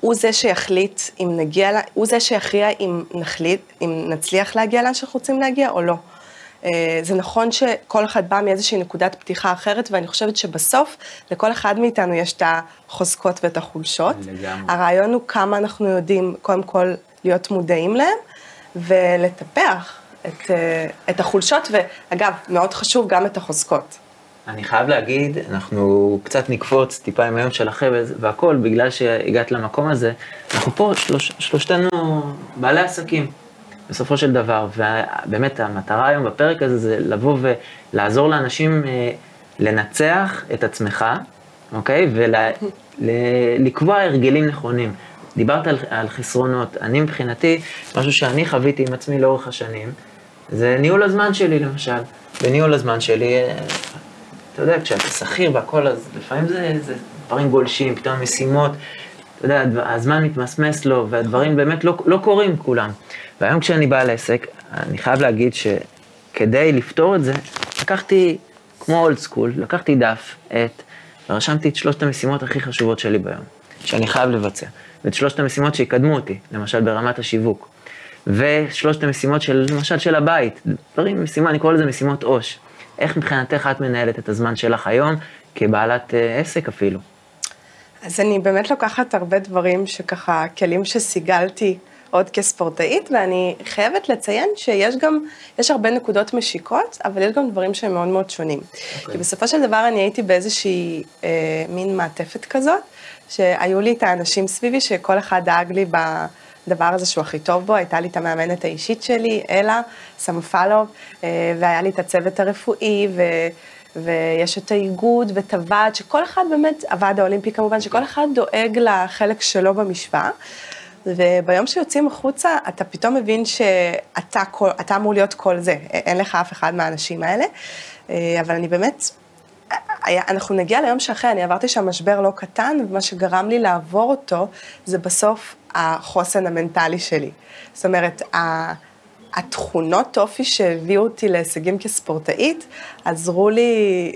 הוא זה שיחליט אם נגיע, הוא זה שיכריע אם נחליט, אם נצליח להגיע לאן שאנחנו רוצים להגיע או לא. אה, זה נכון שכל אחד בא מאיזושהי נקודת פתיחה אחרת, ואני חושבת שבסוף לכל אחד מאיתנו יש את החוזקות ואת החולשות. לגמרי. הרעיון הוא כמה אנחנו יודעים קודם כל להיות מודעים להם, ולטפח את, אה, את החולשות, ואגב, מאוד חשוב גם את החוזקות. אני חייב להגיד, אנחנו קצת נקפוץ טיפה עם היום של החבר'ה והכל, בגלל שהגעת למקום הזה, אנחנו פה שלוש, שלושתנו בעלי עסקים. בסופו של דבר, ובאמת המטרה היום בפרק הזה זה לבוא ולעזור לאנשים אה, לנצח את עצמך, אוקיי? ולקבוע ול, הרגלים נכונים. דיברת על, על חסרונות, אני מבחינתי, משהו שאני חוויתי עם עצמי לאורך השנים, זה ניהול הזמן שלי למשל. בניהול הזמן שלי, אה, אתה יודע, כשאתה שכיר והכל, אז לפעמים זה, זה דברים גולשים, פתאום משימות, אתה יודע, הזמן מתמסמס לו, והדברים באמת לא, לא קורים כולם. והיום כשאני בעל עסק, אני חייב להגיד שכדי לפתור את זה, לקחתי, כמו אולד סקול, לקחתי דף, עט, ורשמתי את שלושת המשימות הכי חשובות שלי ביום, שאני חייב לבצע, ואת שלושת המשימות שיקדמו אותי, למשל ברמת השיווק, ושלושת המשימות של, למשל של הבית, דברים, משימה, אני קורא לזה משימות עו"ש. איך מבחינתך את מנהלת את הזמן שלך היום, כבעלת uh, עסק אפילו? אז אני באמת לוקחת הרבה דברים שככה, כלים שסיגלתי עוד כספורטאית, ואני חייבת לציין שיש גם, יש הרבה נקודות משיקות, אבל יש גם דברים שהם מאוד מאוד שונים. Okay. אוקיי. כי בסופו של דבר אני הייתי באיזושהי אה, מין מעטפת כזאת, שהיו לי את האנשים סביבי, שכל אחד דאג לי בדבר הזה שהוא הכי טוב בו, הייתה לי את המאמנת האישית שלי, אלה, סמפלוב, אה, והיה לי את הצוות הרפואי, ו... ויש את האיגוד ואת הוועד, שכל אחד באמת, הוועד האולימפי כמובן, שכל אחד דואג לחלק שלו במשוואה. וביום שיוצאים החוצה, אתה פתאום מבין שאתה כל, אמור להיות כל זה, אין לך אף אחד מהאנשים האלה. אה, אבל אני באמת, היה, אנחנו נגיע ליום שאחרי, אני עברתי שם משבר לא קטן, ומה שגרם לי לעבור אותו, זה בסוף החוסן המנטלי שלי. זאת אומרת, התכונות אופי שהביאו אותי להישגים כספורטאית, עזרו לי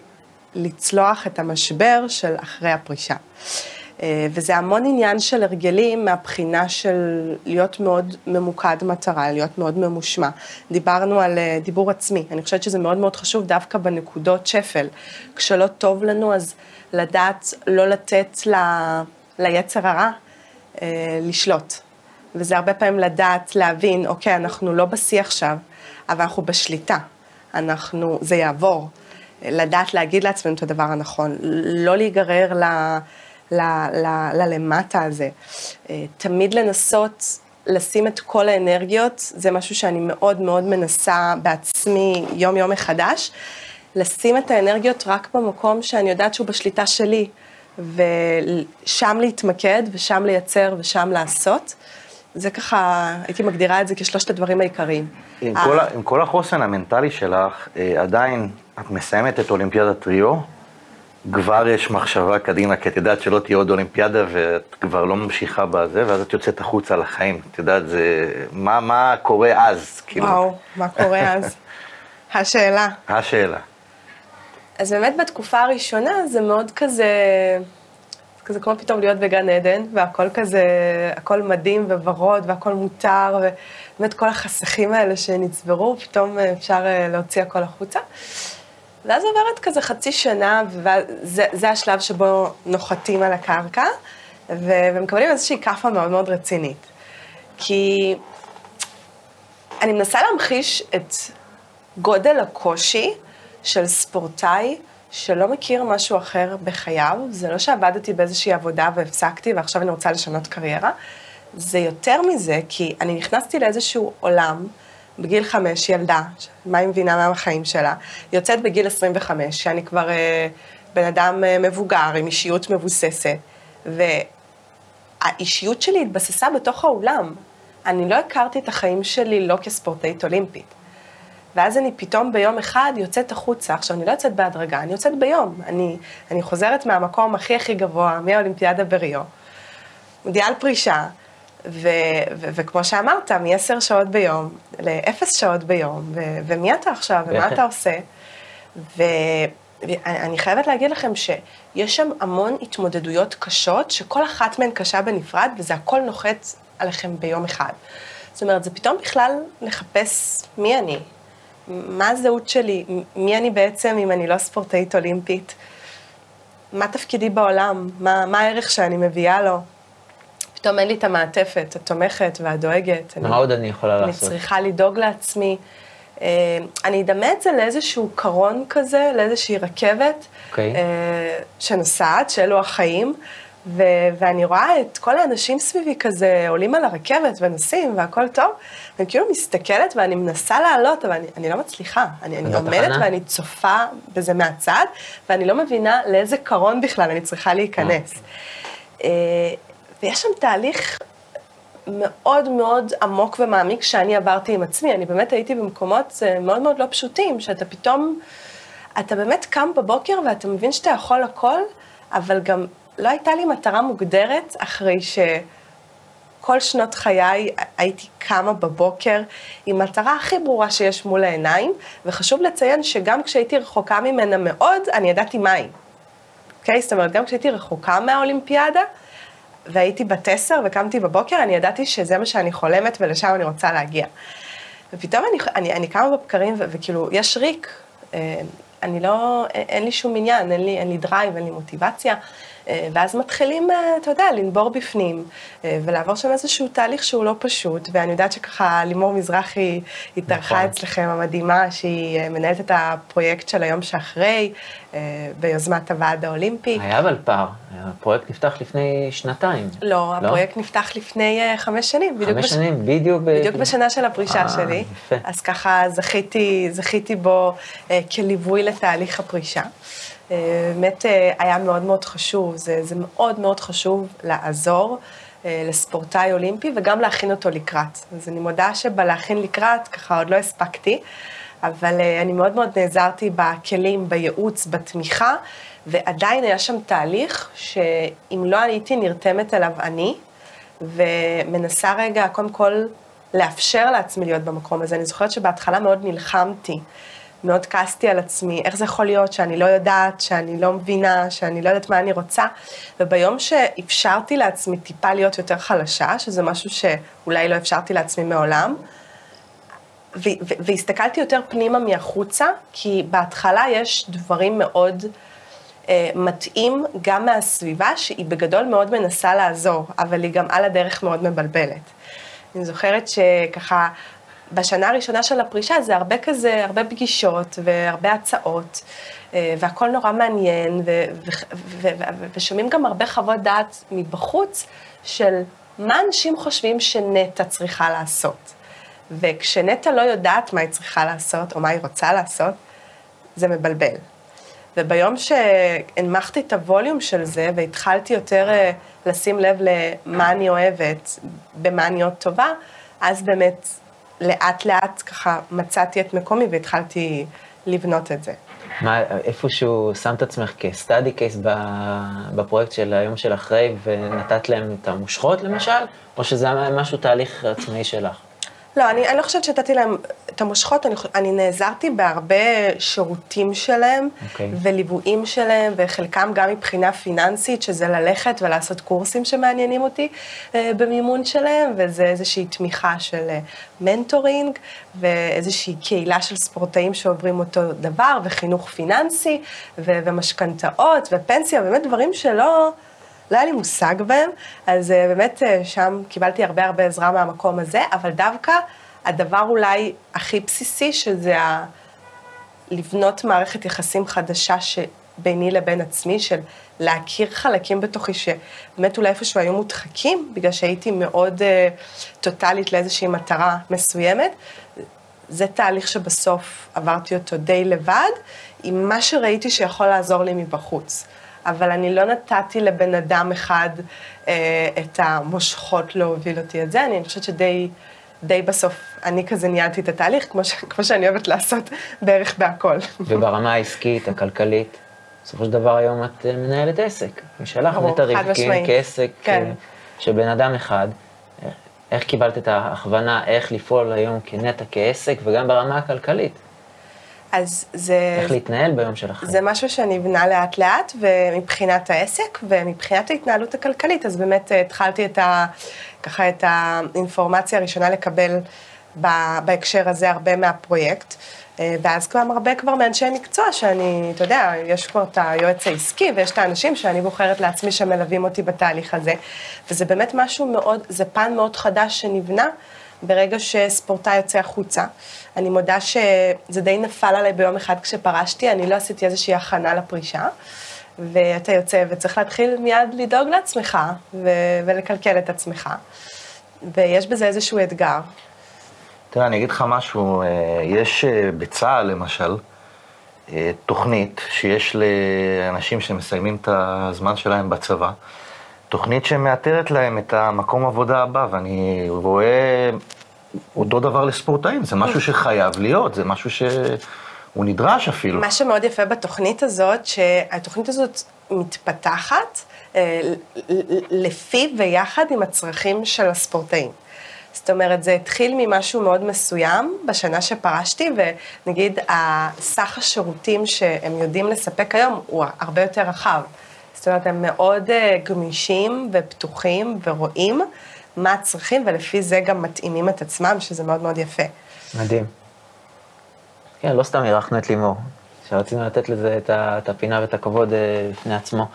לצלוח את המשבר של אחרי הפרישה. אה, וזה המון עניין של הרגלים מהבחינה של להיות מאוד ממוקד מטרה, להיות מאוד ממושמע. דיברנו על אה, דיבור עצמי, אני חושבת שזה מאוד מאוד חשוב דווקא בנקודות שפל. כשלא טוב לנו, אז לדעת לא לתת ל... ליצר הרע אה, לשלוט. וזה הרבה פעמים לדעת, להבין, אוקיי, אנחנו לא בשיא עכשיו, אבל אנחנו בשליטה. אנחנו, זה יעבור. לדעת להגיד לעצמנו את הדבר הנכון, לא להיגרר ל... ללמטה הזה. אה, תמיד לנסות לשים את כל האנרגיות, זה משהו שאני מאוד מאוד מנסה בעצמי יום-יום מחדש, לשים את האנרגיות רק במקום שאני יודעת שהוא בשליטה שלי, ושם להתמקד, ושם לייצר, ושם לעשות. זה ככה, הייתי מגדירה את זה כשלושת הדברים העיקריים. עם, כל, עם כל החוסן המנטלי שלך, אה, עדיין את מסיימת את אולימפיאדת טריו, כבר יש מחשבה קדימה, כי את יודעת שלא תהיה עוד אולימפיאדה ואת כבר לא ממשיכה בזה, ואז את יוצאת החוצה לחיים. את יודעת, זה... מה, מה קורה אז? כאילו? וואו, מה קורה אז? השאלה. השאלה. אז באמת בתקופה הראשונה זה מאוד כזה, כזה כמו פתאום להיות בגן עדן, והכל כזה, הכל מדהים וורוד והכל מותר, ובאמת כל החסכים האלה שנצברו, פתאום אפשר אה, להוציא הכל החוצה. ואז עוברת כזה חצי שנה, וזה השלב שבו נוחתים על הקרקע, ומקבלים איזושהי כאפה מאוד מאוד רצינית. כי אני מנסה להמחיש את גודל הקושי של ספורטאי שלא מכיר משהו אחר בחייו. זה לא שעבדתי באיזושהי עבודה והפסקתי ועכשיו אני רוצה לשנות קריירה. זה יותר מזה, כי אני נכנסתי לאיזשהו עולם בגיל חמש, ילדה, מה היא מבינה מהחיים שלה, יוצאת בגיל 25, שאני כבר אה, בן אדם אה, מבוגר, עם אישיות מבוססת, והאישיות שלי התבססה בתוך האולם. אני לא הכרתי את החיים שלי לא כספורטאית אולימפית. ואז אני פתאום ביום אחד יוצאת החוצה, עכשיו אני לא יוצאת בהדרגה, אני יוצאת ביום. אני, אני חוזרת מהמקום הכי הכי גבוה, מהאולימפיאדה בריו, מודיעה על פרישה, ו, ו, וכמו שאמרת, מ-10 שעות ביום ל-0 שעות ביום, ו, ומי אתה עכשיו, ומה אתה עושה? ו, ואני חייבת להגיד לכם שיש שם המון התמודדויות קשות, שכל אחת מהן קשה בנפרד, וזה הכל נוחת עליכם ביום אחד. זאת אומרת, זה פתאום בכלל לחפש מי אני, מה הזהות שלי, מי אני בעצם אם אני לא ספורטאית אולימפית, מה תפקידי בעולם, מה, מה הערך שאני מביאה לו. פתאום אין לי את המעטפת התומכת והדואגת. מה אני, עוד אני יכולה אני לעשות? אני צריכה לדאוג לעצמי. אה, אני אדמה את זה לאיזשהו קרון כזה, לאיזושהי רכבת okay. אוקיי. אה, שנוסעת, שאלו החיים, ו- ואני רואה את כל האנשים סביבי כזה עולים על הרכבת ונוסעים והכל טוב, ואני כאילו מסתכלת ואני מנסה לעלות, אבל אני, אני לא מצליחה. אני, אני עומדת ואני צופה בזה מהצד, ואני לא מבינה לאיזה קרון בכלל אני צריכה להיכנס. אה. ויש שם תהליך מאוד מאוד עמוק ומעמיק שאני עברתי עם עצמי. אני באמת הייתי במקומות אה, מאוד מאוד לא פשוטים, שאתה פתאום, אתה באמת קם בבוקר ואתה מבין שאתה יכול הכל, אבל גם לא הייתה לי מטרה מוגדרת אחרי שכל שנות חיי הייתי קמה בבוקר עם מטרה הכי ברורה שיש מול העיניים, וחשוב לציין שגם כשהייתי רחוקה ממנה מאוד, אני ידעתי מהי. אוקיי? Okay? זאת אומרת, גם כשהייתי רחוקה מהאולימפיאדה, והייתי בת עשר וקמתי בבוקר, אני ידעתי שזה מה שאני חולמת ולשם אני רוצה להגיע. ופתאום אני, אני, אני קמה בבקרים וכאילו, יש ריק, אה, אני לא, אין לי שום עניין, אין לי, אין לי drive, אין לי מוטיבציה. אה, ואז מתחילים, אה, אתה יודע, לנבור בפנים, אה, ולעבור שם איזשהו תהליך שהוא לא פשוט, ואני יודעת שככה לימור מזרחי התארחה נכון. אצלכם המדהימה, שהיא מנהלת את הפרויקט של היום שאחרי, ביוזמת הוועד האולימפי. היה אבל פער, הפרויקט נפתח לפני שנתיים. לא, לא? הפרויקט נפתח לפני חמש שנים. חמש בש... שנים, בדיוק. בדיוק בשנה של הפרישה שלי. יפה. אז ככה זכיתי, זכיתי בו כליווי לתהליך הפרישה. באמת אה, היה מאוד מאוד חשוב, זה, זה מאוד מאוד חשוב לעזור אה, לספורטאי אולימפי וגם להכין אותו לקראת. אז אני מודה שבלהכין לקראת, ככה עוד לא הספקתי, אבל אה, אני מאוד מאוד נעזרתי בכלים, בייעוץ, בתמיכה, ועדיין היה שם תהליך שאם לא הייתי נרתמת אליו אני, ומנסה רגע, קודם כל, לאפשר לעצמי להיות במקום הזה. אני זוכרת שבהתחלה מאוד נלחמתי מאוד כעסתי על עצמי, איך זה יכול להיות שאני לא יודעת, שאני לא מבינה, שאני לא יודעת מה אני רוצה, וביום שאפשרתי לעצמי טיפה להיות יותר חלשה, שזה משהו שאולי לא אפשרתי לעצמי מעולם, והסתכלתי יותר פנימה מהחוצה, כי בהתחלה יש דברים מאוד אה, מתאים גם מהסביבה, שהיא בגדול מאוד מנסה לעזור, אבל היא גם על הדרך מאוד מבלבלת. אני זוכרת שככה, בשנה הראשונה של הפרישה זה הרבה כזה, הרבה פגישות והרבה הצעות, אה, והכל נורא מעניין, ושומעים גם הרבה חוות דעת מבחוץ של מה אנשים חושבים שנטע צריכה לעשות. וכשנטע לא יודעת מה היא צריכה לעשות, או מה היא רוצה לעשות, זה מבלבל. וביום שהנמכתי את הווליום של זה, והתחלתי יותר אה, לשים לב למה אני אוהבת, במה אני עוד טובה, אז באמת, לאט לאט ככה מצאתי את מקומי והתחלתי לבנות את זה. מה, איפשהו שמת עצמך כסטאדי קייס בפרויקט של היום של אחרי, ונתת להם את המושכות למשל, או שזה היה משהו תהליך עצמאי שלך? לא, אני, אני לא חושבת שנתתי להם את המושכות, אני, אני נעזרתי בהרבה שירותים שלהם, okay. אוקיי. וליוויים שלהם, וחלקם גם מבחינה פיננסית, שזה ללכת ולעשות קורסים שמעניינים אותי אה, במימון שלהם, וזה איזושהי תמיכה של אה, מנטורינג, ואיזושהי קהילה של ספורטאים שעוברים אותו דבר, וחינוך פיננסי, ו, ומשכנתאות, ופנסיה, באמת דברים שלא... לא היה לי מושג בהם, אז uh, באמת uh, שם קיבלתי הרבה הרבה עזרה מהמקום הזה, אבל דווקא הדבר אולי הכי בסיסי, שזה ה... לבנות מערכת יחסים חדשה שביני לבין עצמי, של להכיר חלקים בתוכי שבאמת אולי איפשהו היו מודחקים, בגלל שהייתי מאוד uh, טוטאלית לאיזושהי מטרה מסוימת. זה תהליך שבסוף עברתי אותו די לבד, עם מה שראיתי שיכול לעזור לי מבחוץ. אבל אני לא נתתי לבן אדם אחד אה, את המושכות להוביל אותי את זה, אני חושבת שדי די בסוף אני כזה ניהלתי את התהליך, כמו, ש, כמו שאני אוהבת לעשות בערך בהכל. וברמה העסקית, הכלכלית, בסופו של דבר היום את אה, מנהלת עסק. משלך נטע ריבקין כעסק כן. אה, של בן אדם אחד. איך קיבלת את ההכוונה איך לפעול היום כנטע כעסק וגם ברמה הכלכלית? אז זה... איך להתנהל ביום של החיים. זה משהו שנבנה לאט לאט, ומבחינת העסק ומבחינת ההתנהלות הכלכלית, אז באמת אה, התחלתי את ה... ככה את האינפורמציה הראשונה לקבל בהקשר הזה הרבה מהפרויקט. אה, ואז גם הרבה כבר מאנשי מקצוע שאני, אתה יודע, יש כבר את היועץ העסקי ויש את האנשים שאני בוחרת לעצמי שמלווים אותי בתהליך הזה. וזה באמת משהו מאוד, זה פן מאוד חדש שנבנה ברגע שספורטאי יוצא החוצה. אני מודה שזה די נפל עליי ביום אחד כשפרשתי, אני לא עשיתי איזושהי הכנה לפרישה, ואתה יוצא וצריך להתחיל מיד לדאוג לעצמך ו- ולקלקל את עצמך, ויש בזה איזשהו אתגר. תראה, אני אגיד לך משהו, אה, יש אה, בצה"ל למשל, אה, תוכנית שיש לאנשים שמסיימים את הזמן שלהם בצבא, תוכנית שמאתרת להם את המקום עבודה הבא, ואני רואה אותו דבר לספורטאים, זה משהו שחייב להיות, זה משהו שהוא נדרש אפילו. מה שמאוד יפה בתוכנית הזאת, שהתוכנית הזאת מתפתחת אה, לפי ויחד עם הצרכים של הספורטאים. זאת אומרת, זה התחיל ממשהו מאוד מסוים בשנה שפרשתי, ונגיד, הסך השירותים שהם יודעים לספק היום הוא הרבה יותר רחב. זאת אומרת, הם מאוד אה, גמישים ופתוחים ורואים מה הצרכים, ולפי זה גם מתאימים את עצמם, שזה מאוד מאוד יפה. מדהים. כן, לא סתם אירחנו את לימור, שרצינו לתת לזה את הפינה ואת הכבוד אה, בפני עצמו.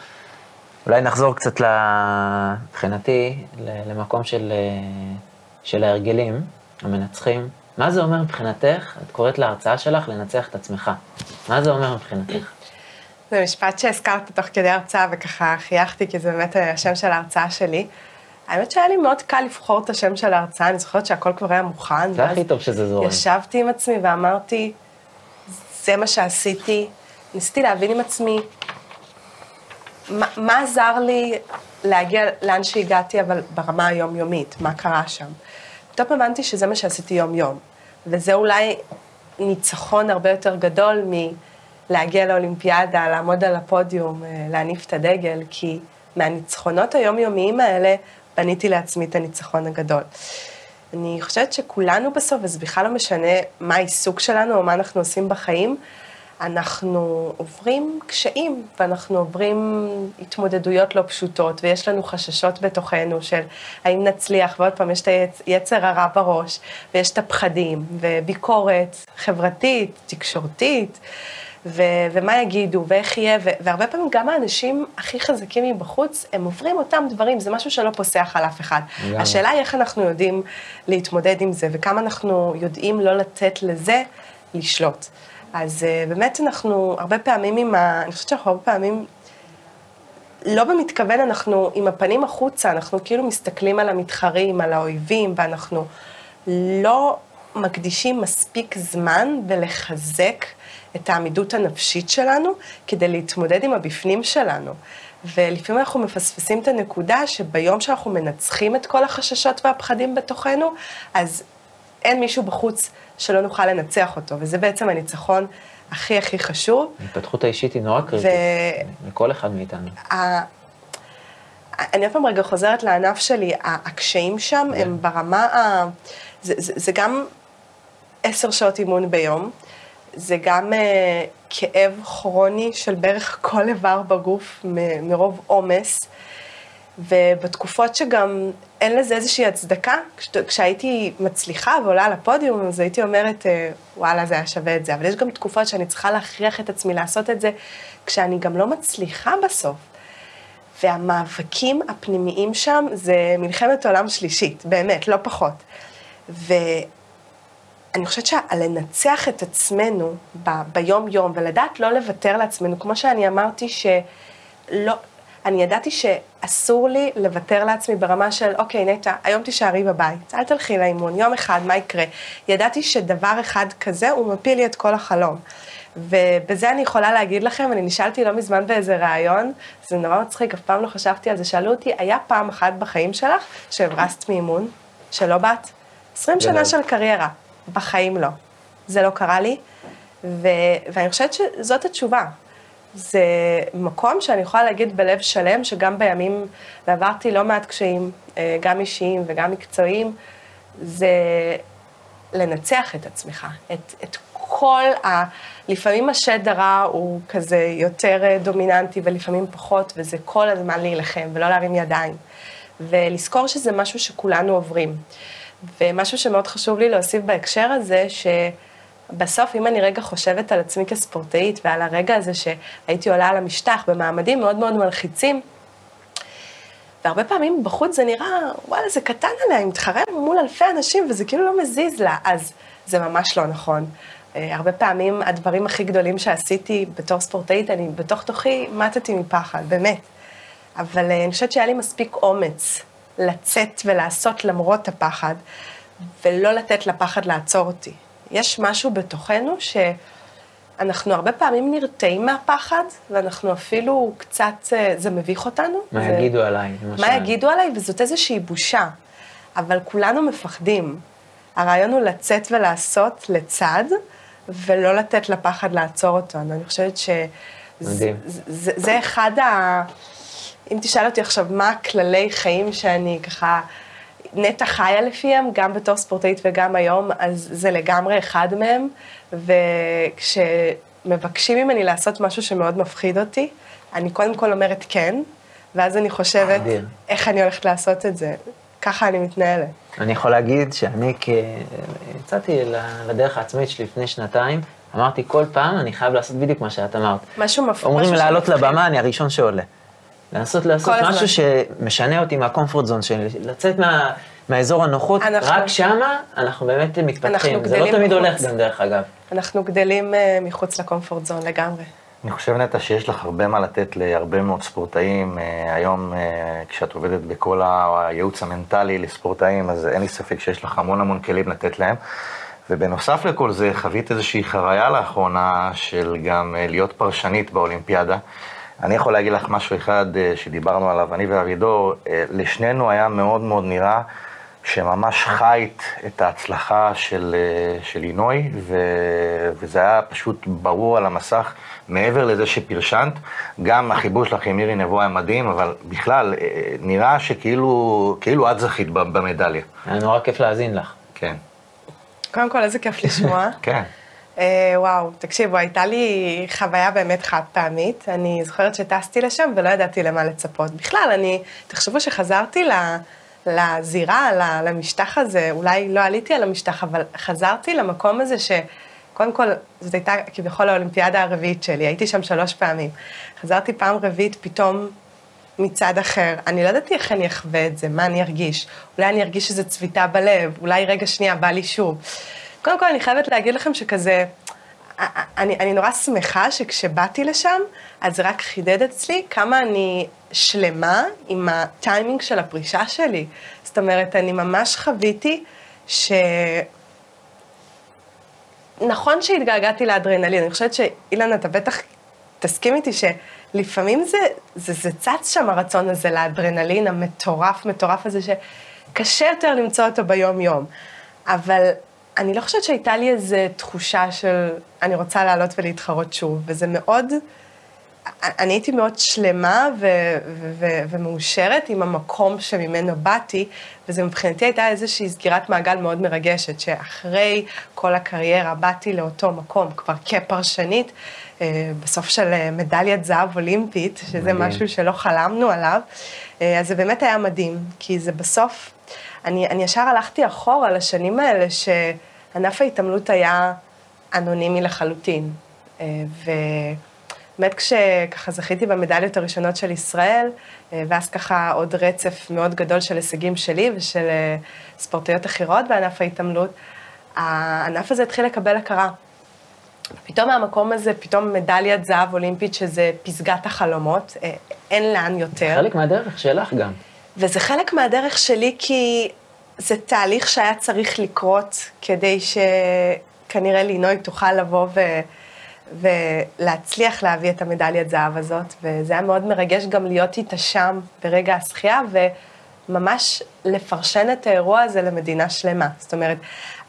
אולי נחזור קצת מבחינתי למקום של, אה, של ההרגלים, המנצחים. מה זה אומר מבחינתך, את קוראת להרצאה שלך לנצח את עצמך. מה זה אומר מבחינתך? זה משפט שהזכרת תוך כדי הרצאה וככה חייכתי, כי זה באמת השם של ההרצאה שלי. האמת שהיה לי מאוד קל לבחור את השם של ההרצאה, אני זוכרת שהכל כבר היה מוכן. זה הכי טוב שזה זורם. ישבתי עם עצמי ואמרתי, זה מה שעשיתי. ניסיתי להבין עם עצמי מה, מה עזר לי להגיע לאן שהגעתי, אבל ברמה היומיומית, מה קרה שם. פתאום הבנתי שזה מה שעשיתי יום-יום, וזה אולי ניצחון הרבה יותר גדול מלהגיע לאולימפיאדה, לעמוד על הפודיום, אה, להניף את הדגל, כי מהניצחונות היומיומיים האלה בניתי לעצמי את הניצחון הגדול. אני חושבת שכולנו בסוף, וזה בכלל לא משנה מה העיסוק שלנו או מה אנחנו עושים בחיים, אנחנו עוברים קשיים, ואנחנו עוברים התמודדויות לא פשוטות, ויש לנו חששות בתוכנו של האם נצליח, ועוד פעם, יש את היצר הרע בראש, ויש את הפחדים, וביקורת חברתית, תקשורתית, ו- ומה יגידו, ואיך יהיה, ו- והרבה פעמים גם האנשים הכי חזקים מבחוץ, הם עוברים אותם דברים, זה משהו שלא פוסח על אף אחד. לגמרי. השאלה היא איך אנחנו יודעים להתמודד עם זה, וכמה אנחנו יודעים לא לתת לזה לשלוט. אז uh, באמת אנחנו הרבה פעמים עם ה... אני חושבת שאנחנו הרבה פעמים, לא במתכוון, אנחנו עם הפנים החוצה, אנחנו כאילו מסתכלים על המתחרים, על האויבים, ואנחנו לא מקדישים מספיק זמן בלחזק את העמידות הנפשית שלנו כדי להתמודד עם הבפנים שלנו. ולפעמים אנחנו מפספסים את הנקודה שביום שאנחנו מנצחים את כל החששות והפחדים בתוכנו, אז אין מישהו בחוץ שלא נוכל לנצח אותו, וזה בעצם הניצחון הכי הכי חשוב. ההתפתחות האישית היא נורא קריטית, לכל אחד מאיתנו. ה- אני עוד פעם רגע חוזרת לענף שלי, הקשיים שם כן. הם ברמה ה... זה, זה, זה גם עשר שעות אימון ביום, זה גם uh, כאב כרוני של בערך כל איבר בגוף מרוב עומס, ובתקופות שגם אין לזה איזושהי הצדקה, כש, כשהייתי מצליחה ועולה על הפודיום, אז הייתי אומרת, אה, וואלה, זה היה שווה את זה. אבל יש גם תקופות שאני צריכה להכריח את עצמי לעשות את זה, כשאני גם לא מצליחה בסוף. והמאבקים הפנימיים שם זה מלחמת עולם שלישית, באמת, לא פחות. ואני חושבת שלנצח את עצמנו ב- ביום-יום ולדעת לא לוותר לעצמנו, כמו שאני אמרתי שלא, אני ידעתי שאסור לי לוותר לעצמי ברמה של, אוקיי, נטע, היום תישארי בבית, אל תלכי לאימון, יום אחד, מה יקרה? ידעתי שדבר אחד כזה, הוא מפיל לי את כל החלום. ובזה אני יכולה להגיד לכם, אני נשאלתי לא מזמן באיזה ראיון, זה נורא מצחיק, אף פעם לא חשבתי על זה, שאלו אותי, היה פעם אחת בחיים שלך שהברסת מאימון, שלא באת? 20 גדול. שנה של קריירה, בחיים לא. זה לא קרה לי, ו... ואני חושבת שזאת התשובה. זה מקום שאני יכולה להגיד בלב שלם, שגם בימים, ועברתי לא מעט קשיים, אה, גם אישיים וגם מקצועיים, זה לנצח את עצמך, את, את כל ה... לפעמים השד הרע הוא כזה יותר אה, דומיננטי ולפעמים פחות, וזה כל הזמן להילחם ולא להרים ידיים. ולזכור שזה משהו שכולנו עוברים. ומשהו שמאוד חשוב לי להוסיף בהקשר הזה, שבסוף, אם אני רגע חושבת על עצמי כספורטאית ועל הרגע הזה שהייתי עולה על המשטח במעמדים מאוד מאוד מלחיצים, והרבה פעמים בחוץ זה נראה, וואלה, זה קטן עליה, היא מתחרה מול אלפי אנשים וזה כאילו לא מזיז לה, אז זה ממש לא נכון. אה, הרבה פעמים הדברים הכי גדולים שעשיתי בתור ספורטאית, אני בתוך תוכי מתתי מפחד, באמת. אבל אה, אני חושבת שהיה לי מספיק אומץ לצאת ולעשות למרות הפחד, ולא לתת לפחד לעצור אותי. יש משהו בתוכנו שאנחנו הרבה פעמים נרתעים מהפחד, ואנחנו אפילו קצת, אה, זה מביך אותנו. מה זה... יגידו עליי? למשל. מה יגידו עליי, וזאת איזושהי בושה. אבל כולנו מפחדים. הרעיון הוא לצאת ולעשות לצד, ולא לתת לפחד לעצור אותנו. אני חושבת שזה מדהים. זה, זה אחד ה... אם תשאל אותי עכשיו מה הכללי חיים שאני ככה נטע חיה לפיהם, גם בתור ספורטאית וגם היום, אז זה לגמרי אחד מהם. וכשמבקשים ממני לעשות משהו שמאוד מפחיד אותי, אני קודם כל אומרת כן, ואז אני חושבת אדיר. איך אני הולכת לעשות את זה. ככה אני מתנהלת. אני יכול להגיד שאני כ... יצאתי לדרך העצמאית שלי לפני שנתיים, אמרתי כל פעם אני חייב לעשות בדיוק מה שאת אמרת. משהו מפ... אומרים לעלות. לבמה, אני הראשון שעולה. לנסות לעשות. משהו שמשנה אותי מהקומפורט זון שלי, לצאת מה, מהאזור הנוחות, אנחנו- רק שמה אנחנו באמת מתפתחים. אנחנו זה לא תמיד בחוץ. הולך גם דרך אגב. אנחנו גדלים אה, מחוץ לקומפורט זון לגמרי. אני חושב, נטע, שיש לך הרבה מה לתת להרבה מאוד ספורטאים. אה, היום, אה, כשאת עובדת בכל הייעוץ המנטלי לספורטאים, אז אין לי ספק שיש לך המון המון כלים לתת להם. ובנוסף לכל זה, חווית איזושהי חוויה לאחרונה של גם להיות פרשנית באולימפיאדה. אני יכול להגיד לך משהו אחד אה, שדיברנו עליו, אני ואבידור, אה, לשנינו היה מאוד מאוד נראה שממש חיית את ההצלחה של, אה, של עינוי, ו, וזה היה פשוט ברור על המסך, מעבר לזה שפרשנת, גם החיבור שלך עם מירי נבו היה מדהים, אבל בכלל, אה, נראה שכאילו כאילו את זכית במדליה. היה נורא כיף להאזין לך. כן. קודם כל, איזה כיף לשמוע. כן. אה, וואו, תקשיבו, הייתה לי חוויה באמת חד פעמית. אני זוכרת שטסתי לשם ולא ידעתי למה לצפות. בכלל, אני, תחשבו שחזרתי ל... לזירה, למשטח הזה, אולי לא עליתי על המשטח, אבל חזרתי למקום הזה שקודם כל, זאת הייתה כביכול האולימפיאדה הרביעית שלי, הייתי שם שלוש פעמים. חזרתי פעם רביעית פתאום מצד אחר, אני לא ידעתי איך אני אחווה את זה, מה אני ארגיש. אולי אני ארגיש איזו צביטה בלב, אולי רגע שנייה בא לי שוב. קודם כל, אני חייבת להגיד לכם שכזה, אני, אני נורא שמחה שכשבאתי לשם, אז זה רק חידד אצלי כמה אני שלמה עם הטיימינג של הפרישה שלי. זאת אומרת, אני ממש חוויתי ש... נכון שהתגעגעתי לאדרנלין, אני חושבת שאילן, אתה בטח תסכים איתי שלפעמים זה, זה, זה צץ שם הרצון הזה לאדרנלין המטורף, מטורף הזה, שקשה יותר למצוא אותו ביום-יום. אבל אני לא חושבת שהייתה לי איזו תחושה של אני רוצה לעלות ולהתחרות שוב, וזה מאוד, אני הייתי מאוד שלמה ו- ו- ו- ומאושרת עם המקום שממנו באתי, וזה מבחינתי הייתה איזושהי סגירת מעגל מאוד מרגשת, שאחרי כל הקריירה באתי לאותו מקום, כבר כפרשנית, אה, בסוף של אה, מדליית זהב אולימפית, שזה מדהים. משהו שלא חלמנו עליו, אה, אז זה באמת היה מדהים, כי זה בסוף, אני, אני ישר הלכתי אחורה לשנים האלה, ש... ענף ההתעמלות היה אנונימי לחלוטין. אה, ובאמת כשככה זכיתי במדליות הראשונות של ישראל, אה, ואז ככה עוד רצף מאוד גדול של הישגים שלי ושל אה, ספורטאיות אחרות בענף ההתעמלות, הענף הזה התחיל לקבל הכרה. פתאום מהמקום הזה, פתאום מדליית זהב אולימפית, שזה פסגת החלומות, אין לאן יותר. חלק מהדרך שלך גם. וזה חלק מהדרך שלי כי זה תהליך שהיה צריך לקרות כדי שכנראה לינוי תוכל לבוא ו... ולהצליח להביא את המדליית זהב הזאת, וזה היה מאוד מרגש גם להיות איתה שם ברגע השחייה, וממש לפרשן את האירוע הזה למדינה שלמה. זאת אומרת,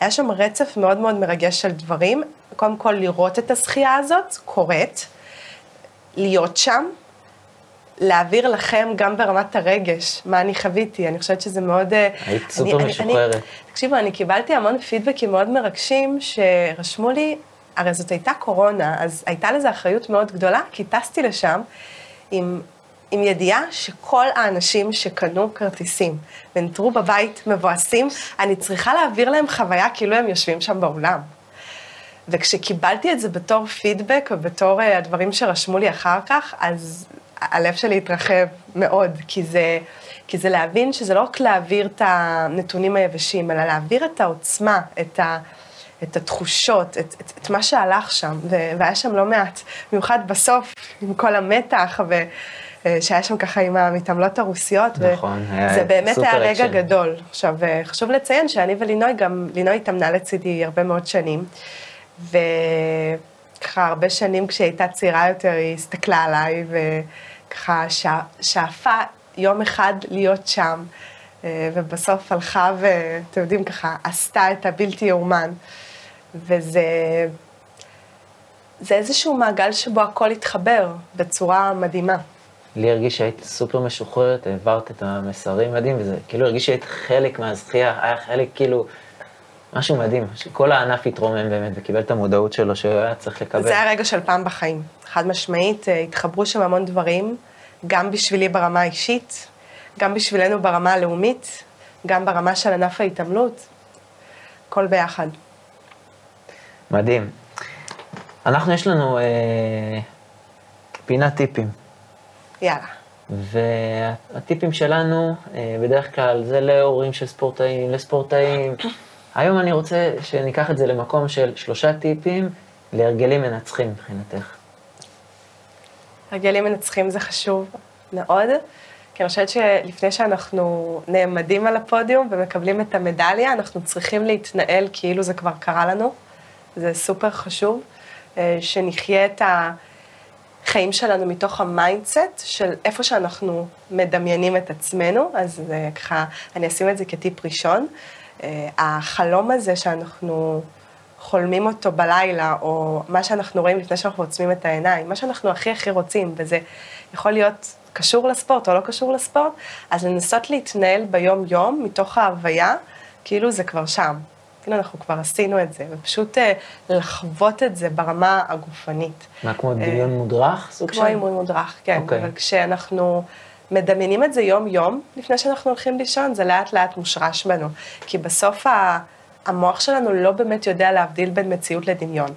היה שם רצף מאוד מאוד מרגש של דברים, קודם כל לראות את השחייה הזאת קורית, להיות שם, להעביר לכם גם ברמת הרגש, מה אני חוויתי, אני חושבת שזה מאוד... אה, היית סופר משוחררת. תקשיבו, אני קיבלתי המון פידבקים מאוד מרגשים, שרשמו לי, הרי זאת הייתה קורונה, אז הייתה לזה אחריות מאוד גדולה, כי טסתי לשם עם, עם ידיעה שכל האנשים שקנו כרטיסים ונותרו בבית מבואסים, אני צריכה להעביר להם חוויה כאילו הם יושבים שם באולם. וכשקיבלתי את זה בתור פידבק ובתור uh, הדברים שרשמו לי אחר כך, אז הלב שלי התרחב מאוד, כי זה, כי זה להבין שזה לא רק להעביר את הנתונים היבשים, אלא להעביר את העוצמה, את, ה, את התחושות, את, את, את מה שהלך שם, והיה שם לא מעט, במיוחד בסוף, עם כל המתח, ו... שהיה שם ככה עם המתעמלות הרוסיות, נכון, היה זה באמת היה רגע אקשן. גדול. עכשיו, חשוב לציין שאני ולינוי, גם לינוי התאמנה לצידי הרבה מאוד שנים, ו... ככה הרבה שנים כשהיא הייתה צעירה יותר, היא הסתכלה עליי וככה שאפה יום אחד להיות שם, אה, ובסוף הלכה ואתם יודעים ככה, עשתה את הבלתי יאומן. וזה זה איזשהו מעגל שבו הכל התחבר בצורה מדהימה. לי הרגיש שהיית סופר משוחררת, העברת את המסרים מדהים, וזה כאילו הרגיש שהיית חלק מהזכייה, היה חלק כאילו... משהו מדהים, שכל הענף התרומם באמת וקיבל את המודעות שלו שהוא היה צריך לקבל. זה היה רגע של פעם בחיים, חד משמעית, אה, התחברו שם המון דברים, גם בשבילי ברמה האישית, גם בשבילנו ברמה הלאומית, גם ברמה של ענף ההתעמלות, הכל ביחד. מדהים. אנחנו, יש לנו אה, פינת טיפים. יאללה. והטיפים שלנו, אה, בדרך כלל, זה להורים של ספורטאים, לספורטאים. היום אני רוצה שניקח את זה למקום של שלושה טיפים להרגלים מנצחים מבחינתך. הרגלים מנצחים זה חשוב מאוד, כי אני חושבת שלפני שאנחנו נעמדים על הפודיום ומקבלים את המדליה, אנחנו צריכים להתנהל כאילו זה כבר קרה לנו. זה סופר חשוב, אה, שנחיה את החיים שלנו מתוך ה mindset של איפה שאנחנו מדמיינים את עצמנו, אז זה ככה, אני אשים את זה כטיפ ראשון. אה, החלום הזה שאנחנו חולמים אותו בלילה, או מה שאנחנו רואים לפני שאנחנו עוצמים את העיניים, מה שאנחנו הכי הכי רוצים, וזה יכול להיות קשור לספורט או לא קשור לספורט, אז לנסות להתנהל ביום-יום מתוך ההוויה, כאילו זה כבר שם. כאילו אנחנו כבר עשינו את זה, ופשוט אה, לחוות את זה ברמה הגופנית. מה, כמו דמיון מודרך? כמו אימון מודרך, כן. אוקיי. אבל כשאנחנו מדמיינים את זה יום-יום, לפני שאנחנו הולכים לישון, זה לאט-לאט מושרש בנו. כי בסוף ה... המוח שלנו לא באמת יודע להבדיל בין מציאות לדמיון.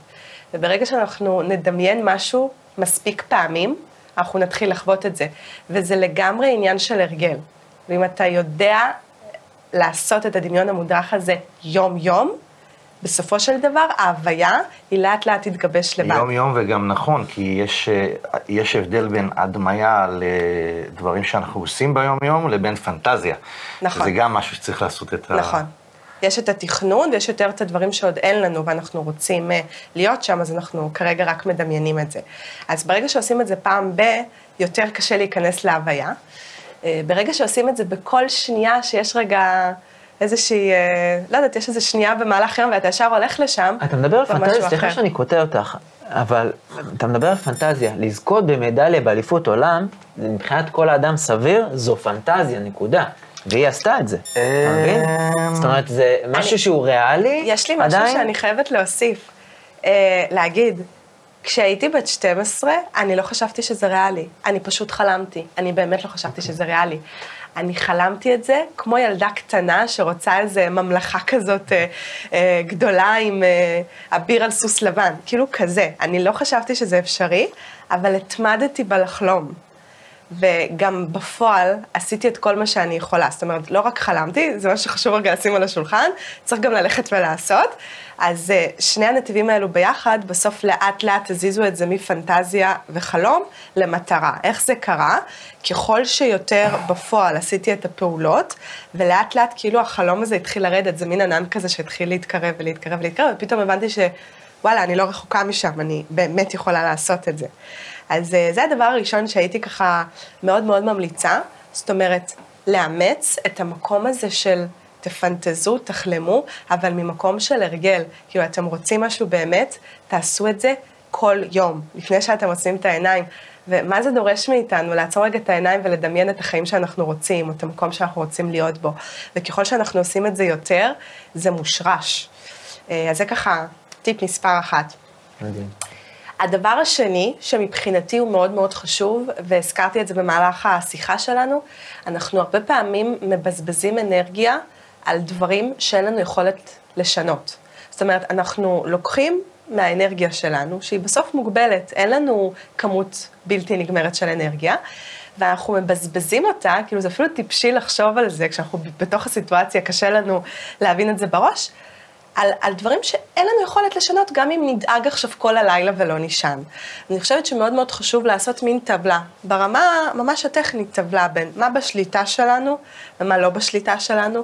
וברגע שאנחנו נדמיין משהו מספיק פעמים, אנחנו נתחיל לחוות את זה. וזה לגמרי עניין של הרגל. ואם אתה יודע לעשות את הדמיון המודרך הזה יום-יום, בסופו של דבר ההוויה היא לאט לאט תתגבש לבד. יום-יום וגם נכון, כי יש, אה, יש הבדל בין הדמיה לדברים שאנחנו עושים ביום-יום לבין פנטזיה. נכון. זה גם משהו שצריך לעשות את ה... נכון. יש את התכנון ויש יותר את הדברים שעוד אין לנו ואנחנו רוצים אה, להיות שם, אז אנחנו כרגע רק מדמיינים את זה. אז ברגע שעושים את זה פעם ב, יותר קשה להיכנס להוויה. אה, ברגע שעושים את זה בכל שנייה שיש רגע איזושהי, אה, לא יודעת, יש איזו שנייה במהלך היום ואתה ישר הולך לשם, אתה מדבר על פנטזיה, סליחה. שאני קוטע אותך, אבל אתה מדבר על פנטזיה. לזכות במדליה באליפות עולם, מבחינת כל האדם סביר, זו פנטזיה, נקודה. והיא עשתה את זה, אתה מבין? אמ, זאת אומרת, זה משהו שהוא ריאלי, יש לי משהו? שאני חייבת להוסיף, אה, להגיד. כשהייתי בת 12, אני לא חשבתי שזה ריאלי. אני פשוט חלמתי. אני באמת לא חשבתי שזה ריאלי. אני חלמתי את זה כמו ילדה קטנה שרוצה איזה ממלכה כזאת אה, אה, גדולה עם אה, אביר על סוס לבן. כאילו כזה. אני לא חשבתי שזה אפשרי, אבל התמדתי בלחלום. וגם בפועל עשיתי את כל מה שאני יכולה. זאת אומרת, לא רק חלמתי, זה מה שחשוב רגע לשים על השולחן, צריך גם ללכת ולעשות. אז אה, שני הנתיבים האלו ביחד, בסוף לאט לאט הזיזו את זה מפנטזיה וחלום למטרה. איך זה קרה? ככל שיותר בפועל עשיתי את הפעולות, ולאט לאט כאילו החלום הזה התחיל לרדת, זה מין ענן כזה שהתחיל להתקרב ולהתקרב ולהתקרב, ופתאום הבנתי שוואלה, אני לא רחוקה משם, אני באמת יכולה לעשות את זה. אז אה, זה הדבר הראשון שהייתי ככה מאוד מאוד ממליצה, זאת אומרת, לאמץ את המקום הזה של תפנטזו, תחלמו, אבל ממקום של הרגל. כאילו, אתם רוצים משהו באמת, תעשו את זה כל יום, לפני שאתם עושים את העיניים. ומה זה דורש מאיתנו? לעצור רגע את העיניים ולדמיין את החיים שאנחנו רוצים, או את המקום שאנחנו רוצים להיות בו. וככל שאנחנו עושים את זה יותר, זה מושרש. אה, אז זה ככה טיפ מספר אחת. מדהים. הדבר השני, שמבחינתי הוא מאוד מאוד חשוב, והזכרתי את זה במהלך השיחה שלנו, אנחנו הרבה פעמים מבזבזים אנרגיה על דברים שאין לנו יכולת לשנות. זאת אומרת, אנחנו לוקחים מהאנרגיה שלנו, שהיא בסוף מוגבלת, אין לנו כמות בלתי נגמרת של אנרגיה, ואנחנו מבזבזים אותה, כאילו זה אפילו טיפשי לחשוב על זה, כשאנחנו בתוך הסיטואציה, קשה לנו להבין את זה בראש, על, על דברים שאין לנו יכולת לשנות, גם אם נדאג עכשיו כל הלילה ולא נישן. אני חושבת שמאוד מאוד חשוב לעשות מין טבלה, ברמה ממש הטכנית טבלה בין מה בשליטה שלנו ומה לא בשליטה שלנו,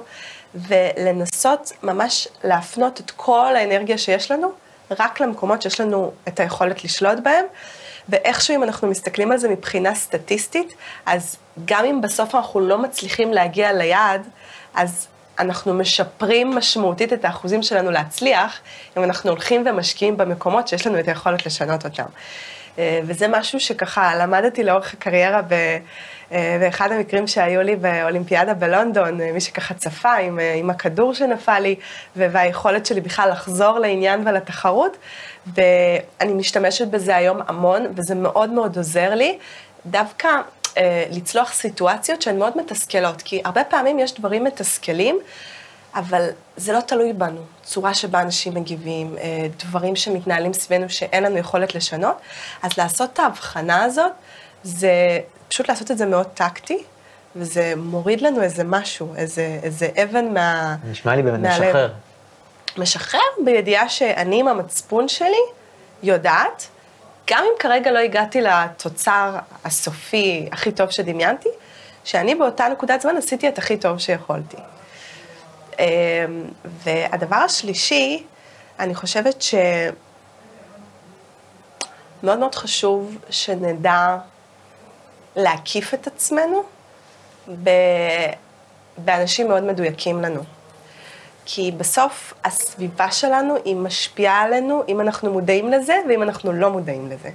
ולנסות ממש להפנות את כל האנרגיה שיש לנו רק למקומות שיש לנו את היכולת לשלוט בהם. ואיכשהו אם אנחנו מסתכלים על זה מבחינה סטטיסטית, אז גם אם בסוף אנחנו לא מצליחים להגיע ליעד, אז אנחנו משפרים משמעותית את האחוזים שלנו להצליח, אם אנחנו הולכים ומשקיעים במקומות שיש לנו את היכולת לשנות אותם. אה, וזה משהו שככה למדתי לאורך הקריירה ב... אה, באחד המקרים שהיו לי באולימפיאדה בלונדון, אה, מי שככה צפה עם, עם הכדור שנפל לי, והיכולת שלי בכלל לחזור לעניין ולתחרות, ואני משתמשת בזה היום המון, וזה מאוד מאוד עוזר לי. דווקא אה, לצלוח סיטואציות שהן מאוד מתסכלות, כי הרבה פעמים יש דברים מתסכלים, אבל זה לא תלוי בנו, צורה שבה אנשים מגיבים, אה, דברים שמתנהלים סביבנו שאין לנו יכולת לשנות, אז לעשות את ההבחנה הזאת, זה פשוט לעשות את זה מאוד טקטי, וזה מוריד לנו איזה משהו, איזה, איזה אבן מה... נשמע לי באמת מהלב. משחרר. משחרר בידיעה שאני עם המצפון שלי יודעת, גם אם כרגע לא הגעתי לתוצר הסופי הכי טוב שדמיינתי, שאני באותה נקודת זמן עשיתי את הכי טוב שיכולתי. אמ, והדבר השלישי, אני חושבת מאוד מאוד חשוב שנדע להקיף את עצמנו. באנשים מאוד מדויקים לנו. כי בסוף הסביבה שלנו היא משפיעה עלינו אם אנחנו מודעים לזה ואם אנחנו לא מודעים לזה.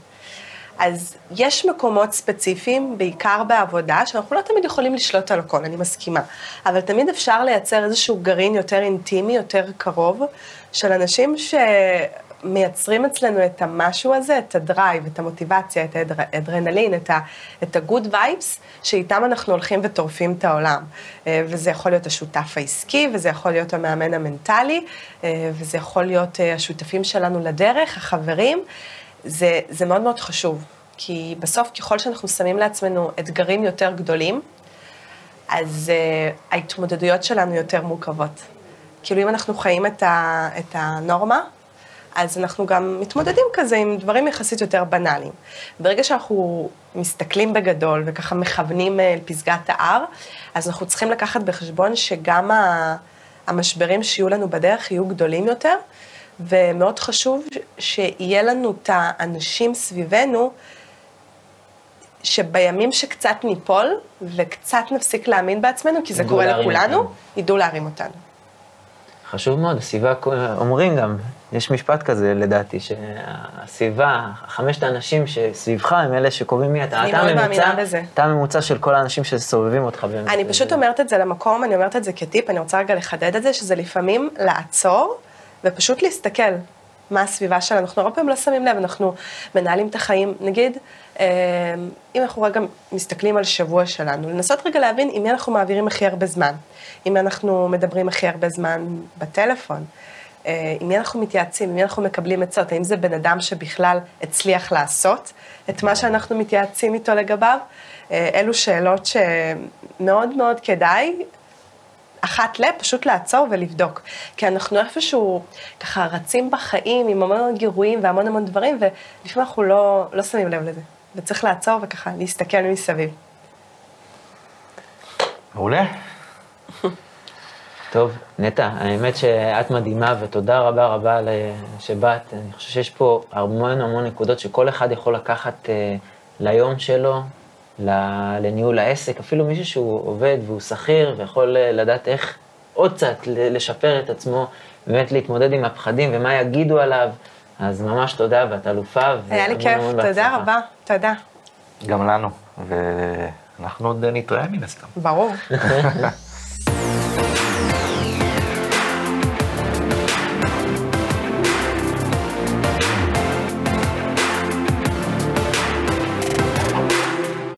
אז יש מקומות ספציפיים, בעיקר בעבודה, שאנחנו לא תמיד יכולים לשלוט על הכל, אני מסכימה. אבל תמיד אפשר לייצר איזשהו גרעין יותר אינטימי, יותר קרוב, של אנשים שמייצרים אצלנו את המשהו הזה, את הדרייב, את המוטיבציה, את האדרנלין, את, ה-good vibes, שאיתם אנחנו הולכים וטורפים את העולם. אה, וזה יכול להיות השותף העסקי, וזה יכול להיות המאמן המנטלי, אה, וזה יכול להיות אה, השותפים שלנו לדרך, החברים. זה, זה מאוד מאוד חשוב, כי בסוף ככל שאנחנו שמים לעצמנו אתגרים יותר גדולים, אז ההתמודדויות שלנו יותר מורכבות. כאילו אם אנחנו חיים את, ה, את הנורמה, אז אנחנו גם מתמודדים כזה עם דברים יחסית יותר בנאליים. ברגע שאנחנו מסתכלים בגדול וככה מכוונים אל פסגת ההר, אז אנחנו צריכים לקחת בחשבון שגם המשברים שיהיו לנו בדרך יהיו גדולים יותר, ומאוד חשוב שיהיה לנו את האנשים סביבנו, שבימים שקצת ניפול וקצת נפסיק להאמין בעצמנו, כי זה קורה לכולנו. ידעו להרים אותנו. חשוב מאוד, הסביבה, אומרים גם, יש משפט כזה לדעתי, שהסביבה, חמשת האנשים שסביבך הם אלה שקובעים מי אתה. אני מאוד מאמינה בזה. אתה הממוצע של כל האנשים שסובבים אותך. אני פשוט אומרת את זה למקום, אני אומרת את זה כטיפ, אני רוצה רגע לחדד את זה, שזה לפעמים לעצור. ופשוט להסתכל מה הסביבה שלנו. אנחנו הרבה פעמים לא שמים לב, אנחנו מנהלים את החיים. נגיד, אם אנחנו רגע מסתכלים על שבוע שלנו, לנסות רגע להבין עם מי אנחנו מעבירים הכי הרבה זמן. מי אנחנו מדברים הכי הרבה זמן בטלפון. אה, עם מי אנחנו מתייעצים, עם מי אנחנו מקבלים עצות, האם זה בן אדם שבכלל הצליח לעשות את מה שאנחנו מתייעצים איתו לגביו? אה, אלו שאלות שמאוד מאוד כדאי אחת ל, פשוט לעצור ולבדוק. כי אנחנו איפשהו ככה רצים בחיים עם המון גירויים והמון המון דברים, ולפעמים אנחנו לא, לא שמים לב לזה. וצריך לעצור וככה להסתכל מסביב. מעולה. טוב, נטע, האמת שאת מדהימה ותודה רבה רבה שבאת. אני חושב שיש פה המון המון נקודות שכל אחד יכול לקחת uh, ליום שלו, לניהול העסק, אפילו מישהו שהוא עובד והוא שכיר ויכול אה, לדעת איך עוד קצת לשפר את עצמו, באמת להתמודד עם הפחדים ומה יגידו עליו, אז ממש תודה ואת אלופה. היה לי כיף, תודה רבה, תודה. גם לנו, ואנחנו עוד נתראה מן הסתם. ברור.